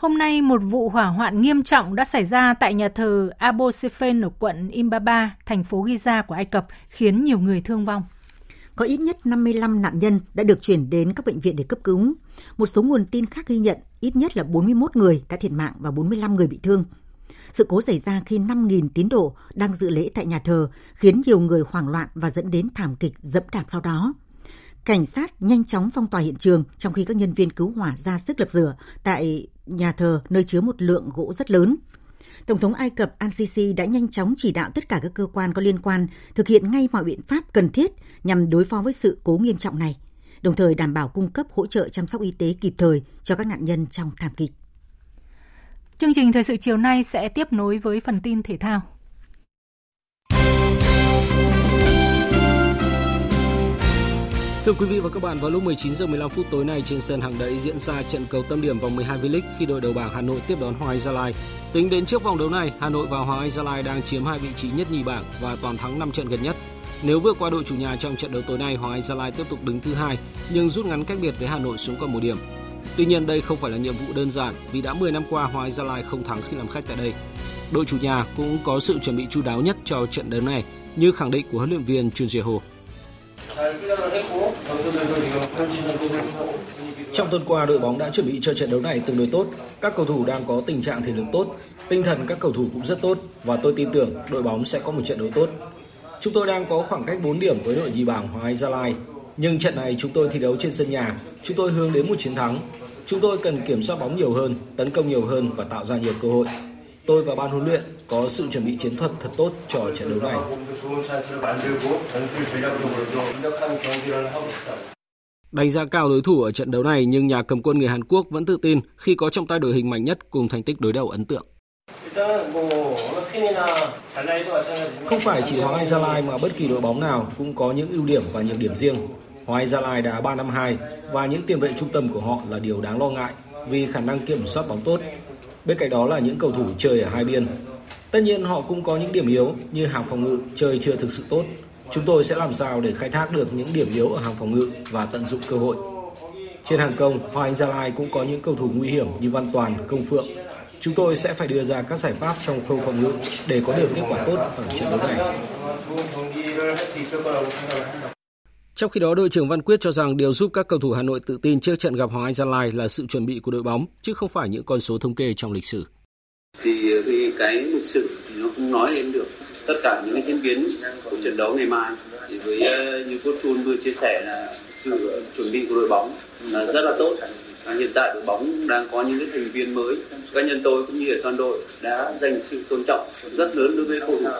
Hôm nay, một vụ hỏa hoạn nghiêm trọng đã xảy ra tại nhà thờ Abu Sifen ở quận Imbaba, thành phố Giza của Ai Cập, khiến nhiều người thương vong. Có ít nhất 55 nạn nhân đã được chuyển đến các bệnh viện để cấp cứu. Một số nguồn tin khác ghi nhận ít nhất là 41 người đã thiệt mạng và 45 người bị thương. Sự cố xảy ra khi 5.000 tín đồ đang dự lễ tại nhà thờ khiến nhiều người hoảng loạn và dẫn đến thảm kịch dẫm đạp sau đó. Cảnh sát nhanh chóng phong tỏa hiện trường trong khi các nhân viên cứu hỏa ra sức lập lửa tại nhà thờ nơi chứa một lượng gỗ rất lớn. Tổng thống Ai Cập Al-Sisi đã nhanh chóng chỉ đạo tất cả các cơ quan có liên quan thực hiện ngay mọi biện pháp cần thiết nhằm đối phó với sự cố nghiêm trọng này, đồng thời đảm bảo cung cấp hỗ trợ chăm sóc y tế kịp thời cho các nạn nhân trong thảm kịch. Chương trình thời sự chiều nay sẽ tiếp nối với phần tin thể thao. Thưa quý vị và các bạn, vào lúc 19 giờ 15 phút tối nay trên sân hàng đẫy diễn ra trận cầu tâm điểm vòng 12 V-League khi đội đầu bảng Hà Nội tiếp đón Hoàng Anh Gia Lai. Tính đến trước vòng đấu này, Hà Nội và Hoàng Anh Gia Lai đang chiếm hai vị trí nhất nhì bảng và toàn thắng 5 trận gần nhất. Nếu vượt qua đội chủ nhà trong trận đấu tối nay, Hoàng Anh Gia Lai tiếp tục đứng thứ hai nhưng rút ngắn cách biệt với Hà Nội xuống còn một điểm. Tuy nhiên đây không phải là nhiệm vụ đơn giản vì đã 10 năm qua Hoàng Anh Gia Lai không thắng khi làm khách tại đây. Đội chủ nhà cũng có sự chuẩn bị chu đáo nhất cho trận đấu này như khẳng định của huấn luyện viên Trương Jae-ho. Trong tuần qua, đội bóng đã chuẩn bị cho trận đấu này tương đối tốt. Các cầu thủ đang có tình trạng thể lực tốt, tinh thần các cầu thủ cũng rất tốt và tôi tin tưởng đội bóng sẽ có một trận đấu tốt. Chúng tôi đang có khoảng cách 4 điểm với đội nhì bảng Hoàng Anh Gia Lai. Nhưng trận này chúng tôi thi đấu trên sân nhà, chúng tôi hướng đến một chiến thắng. Chúng tôi cần kiểm soát bóng nhiều hơn, tấn công nhiều hơn và tạo ra nhiều cơ hội. Tôi và ban huấn luyện có sự chuẩn bị chiến thuật thật tốt cho trận đấu này. Đánh giá cao đối thủ ở trận đấu này nhưng nhà cầm quân người Hàn Quốc vẫn tự tin khi có trong tay đội hình mạnh nhất cùng thành tích đối đầu ấn tượng. Không phải chỉ Hoàng Anh Gia Lai mà bất kỳ đội bóng nào cũng có những ưu điểm và nhược điểm riêng. Hoàng Anh Gia Lai đá 3 năm 2 và những tiền vệ trung tâm của họ là điều đáng lo ngại vì khả năng kiểm soát bóng tốt. Bên cạnh đó là những cầu thủ chơi ở hai biên. Tất nhiên họ cũng có những điểm yếu như hàng phòng ngự chơi chưa thực sự tốt. Chúng tôi sẽ làm sao để khai thác được những điểm yếu ở hàng phòng ngự và tận dụng cơ hội. Trên hàng công, Hoàng Anh Gia Lai cũng có những cầu thủ nguy hiểm như Văn Toàn, Công Phượng Chúng tôi sẽ phải đưa ra các giải pháp trong khâu phòng ngự để có được kết quả tốt ở trận đấu này. Trong khi đó, đội trưởng Văn Quyết cho rằng điều giúp các cầu thủ Hà Nội tự tin trước trận gặp Hoàng Anh Gia Lai là sự chuẩn bị của đội bóng, chứ không phải những con số thống kê trong lịch sử. Thì ờ, vì cái lịch sử thì nó không nói đến được tất cả những cái diễn biến của trận đấu ngày mai. Thì với ờ, như Quốc Chun vừa chia sẻ là sự chuẩn bị của đội bóng là rất là tốt À, hiện tại đội bóng đang có những cái thành viên mới cá nhân tôi cũng như ở toàn đội đã dành sự tôn trọng rất lớn đối với cầu thủ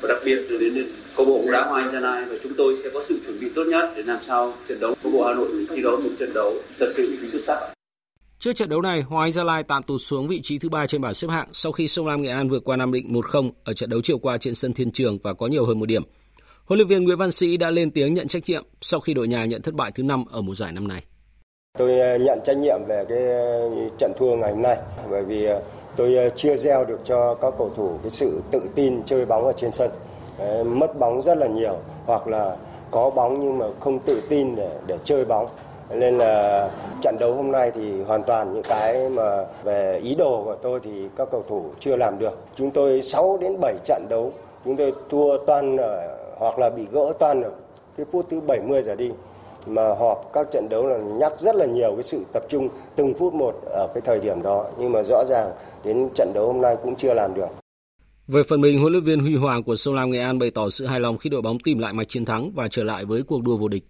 và đặc biệt từ đến, đến câu bộ bóng đá Hoàng Anh Gia Lai và chúng tôi sẽ có sự chuẩn bị tốt nhất để làm sao trận đấu câu bộ Hà Nội thi đấu một trận đấu thật sự xuất sắc. Trước trận đấu này, Hoàng Anh Gia Lai tạm tụt xuống vị trí thứ ba trên bảng xếp hạng sau khi Sông Lam Nghệ An vượt qua Nam Định 1-0 ở trận đấu chiều qua trên sân Thiên Trường và có nhiều hơn một điểm. Huấn luyện viên Nguyễn Văn Sĩ đã lên tiếng nhận trách nhiệm sau khi đội nhà nhận thất bại thứ năm ở mùa giải năm nay. Tôi ờ, nhận trách nhiệm về cái ờ, trận thua ngày hôm nay bởi vì ờ, tôi chưa gieo được cho các cầu thủ cái sự tự tin chơi bóng ở trên sân. mất bóng rất là nhiều hoặc là có bóng nhưng mà không tự tin để để chơi bóng. Nên là trận đấu hôm nay thì hoàn toàn những cái mà về ý đồ của tôi thì các cầu thủ chưa làm được. Chúng tôi 6 đến 7 trận đấu, chúng tôi thua toàn hoặc là bị gỡ toàn ở cái phút thứ 70 giờ đi mà họp các trận đấu là nhắc rất là nhiều cái sự tập trung từng phút một ở cái thời điểm đó nhưng mà rõ ràng đến trận đấu hôm nay cũng chưa làm được. Về phần mình, huấn luyện viên Huy Hoàng của Sông Lam Nghệ An bày tỏ sự hài lòng khi đội bóng tìm lại mạch chiến thắng và trở lại với cuộc đua vô địch.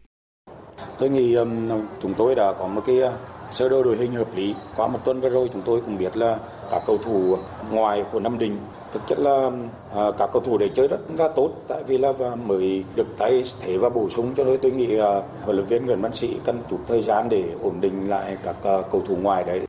Tôi nghĩ um, chúng tôi đã có một cái uh, sơ đồ đội hình hợp lý. Qua một tuần vừa rồi chúng tôi cũng biết là các cầu thủ ngoài của Nam Định thực chất là à, các cầu thủ để chơi rất là tốt tại vì là mới được tay thế và bổ sung cho nên tôi nghĩ à, huấn luyện viên Nguyễn Văn Sĩ cần chút thời gian để ổn định lại các à, cầu thủ ngoài đấy.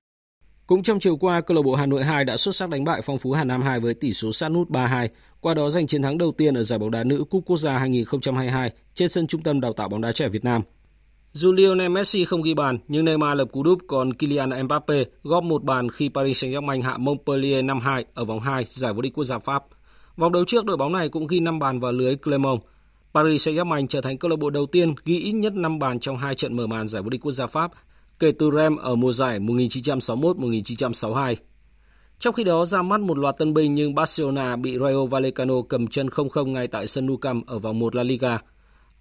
Cũng trong chiều qua, câu lạc bộ Hà Nội 2 đã xuất sắc đánh bại Phong Phú Hà Nam 2 với tỷ số sát nút 3-2, qua đó giành chiến thắng đầu tiên ở giải bóng đá nữ Cúp Quốc gia 2022 trên sân Trung tâm Đào tạo bóng đá trẻ Việt Nam. Dù Lionel Messi không ghi bàn, nhưng Neymar lập cú đúp còn Kylian Mbappe góp một bàn khi Paris Saint-Germain hạ Montpellier 5-2 ở vòng 2 giải vô địch quốc gia Pháp. Vòng đấu trước đội bóng này cũng ghi 5 bàn vào lưới Clermont. Paris Saint-Germain trở thành câu lạc bộ đầu tiên ghi ít nhất 5 bàn trong hai trận mở màn giải vô địch quốc gia Pháp kể từ Rem ở mùa giải 1961-1962. Trong khi đó ra mắt một loạt tân binh nhưng Barcelona bị Rayo Vallecano cầm chân 0-0 ngay tại sân Nou Camp ở vòng 1 La Liga.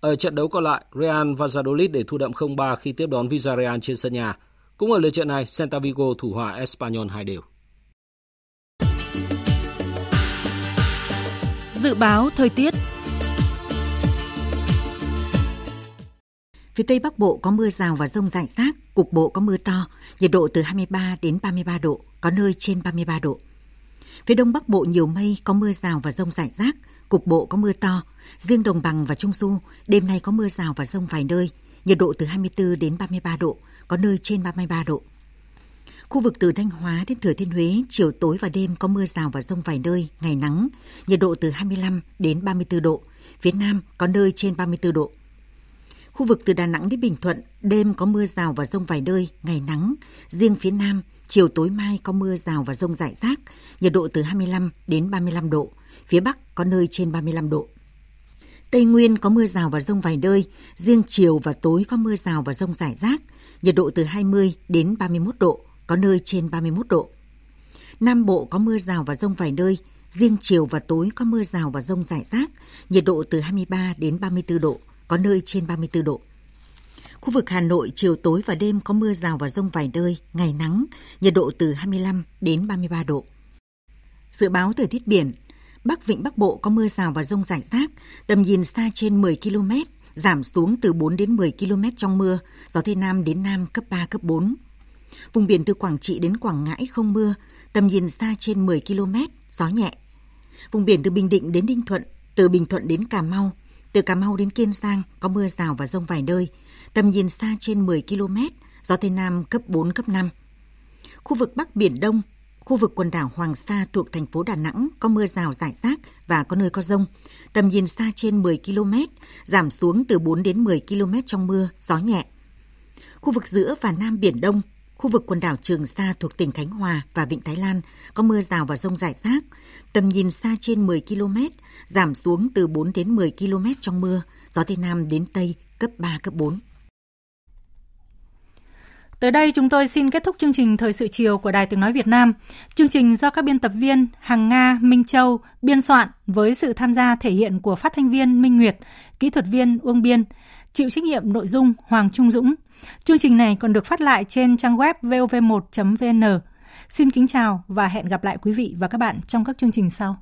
Ở trận đấu còn lại, Real Valladolid để thua đậm 0-3 khi tiếp đón Villarreal trên sân nhà. Cũng ở lượt trận này, Celta Vigo thủ hòa Espanyol 2 đều. Dự báo thời tiết Phía Tây Bắc Bộ có mưa rào và rông rải rác, cục bộ có mưa to, nhiệt độ từ 23 đến 33 độ, có nơi trên 33 độ. Phía Đông Bắc Bộ nhiều mây, có mưa rào và rông rải rác, cục bộ có mưa to. Riêng Đồng Bằng và Trung Du, đêm nay có mưa rào và rông vài nơi, nhiệt độ từ 24 đến 33 độ, có nơi trên 33 độ. Khu vực từ Thanh Hóa đến Thừa Thiên Huế, chiều tối và đêm có mưa rào và rông vài nơi, ngày nắng, nhiệt độ từ 25 đến 34 độ, phía Nam có nơi trên 34 độ. Khu vực từ Đà Nẵng đến Bình Thuận, đêm có mưa rào và rông vài nơi, ngày nắng, riêng phía Nam, chiều tối mai có mưa rào và rông rải rác, nhiệt độ từ 25 đến 35 độ, phía Bắc có nơi trên 35 độ. Tây Nguyên có mưa rào và rông vài nơi, riêng chiều và tối có mưa rào và rông rải rác, nhiệt độ từ 20 đến 31 độ, có nơi trên 31 độ. Nam Bộ có mưa rào và rông vài nơi, riêng chiều và tối có mưa rào và rông rải rác, nhiệt độ từ 23 đến 34 độ, có nơi trên 34 độ. Khu vực Hà Nội chiều tối và đêm có mưa rào và rông vài nơi, ngày nắng, nhiệt độ từ 25 đến 33 độ. Dự báo thời tiết biển, Bắc Vịnh Bắc Bộ có mưa rào và rông rải rác, tầm nhìn xa trên 10 km, giảm xuống từ 4 đến 10 km trong mưa, gió Tây Nam đến Nam cấp 3, cấp 4. Vùng biển từ Quảng Trị đến Quảng Ngãi không mưa, tầm nhìn xa trên 10 km, gió nhẹ. Vùng biển từ Bình Định đến Ninh Thuận, từ Bình Thuận đến Cà Mau, từ Cà Mau đến Kiên Giang có mưa rào và rông vài nơi, tầm nhìn xa trên 10 km, gió Tây Nam cấp 4, cấp 5. Khu vực Bắc Biển Đông, khu vực quần đảo Hoàng Sa thuộc thành phố Đà Nẵng có mưa rào rải rác và có nơi có rông. Tầm nhìn xa trên 10 km, giảm xuống từ 4 đến 10 km trong mưa, gió nhẹ. Khu vực giữa và Nam Biển Đông, khu vực quần đảo Trường Sa thuộc tỉnh Khánh Hòa và Vịnh Thái Lan có mưa rào và rông rải rác. Tầm nhìn xa trên 10 km, giảm xuống từ 4 đến 10 km trong mưa, gió Tây Nam đến Tây cấp 3, cấp 4. Tới đây chúng tôi xin kết thúc chương trình Thời sự chiều của Đài Tiếng Nói Việt Nam. Chương trình do các biên tập viên Hằng Nga, Minh Châu biên soạn với sự tham gia thể hiện của phát thanh viên Minh Nguyệt, kỹ thuật viên Uông Biên, chịu trách nhiệm nội dung Hoàng Trung Dũng. Chương trình này còn được phát lại trên trang web vov1.vn. Xin kính chào và hẹn gặp lại quý vị và các bạn trong các chương trình sau.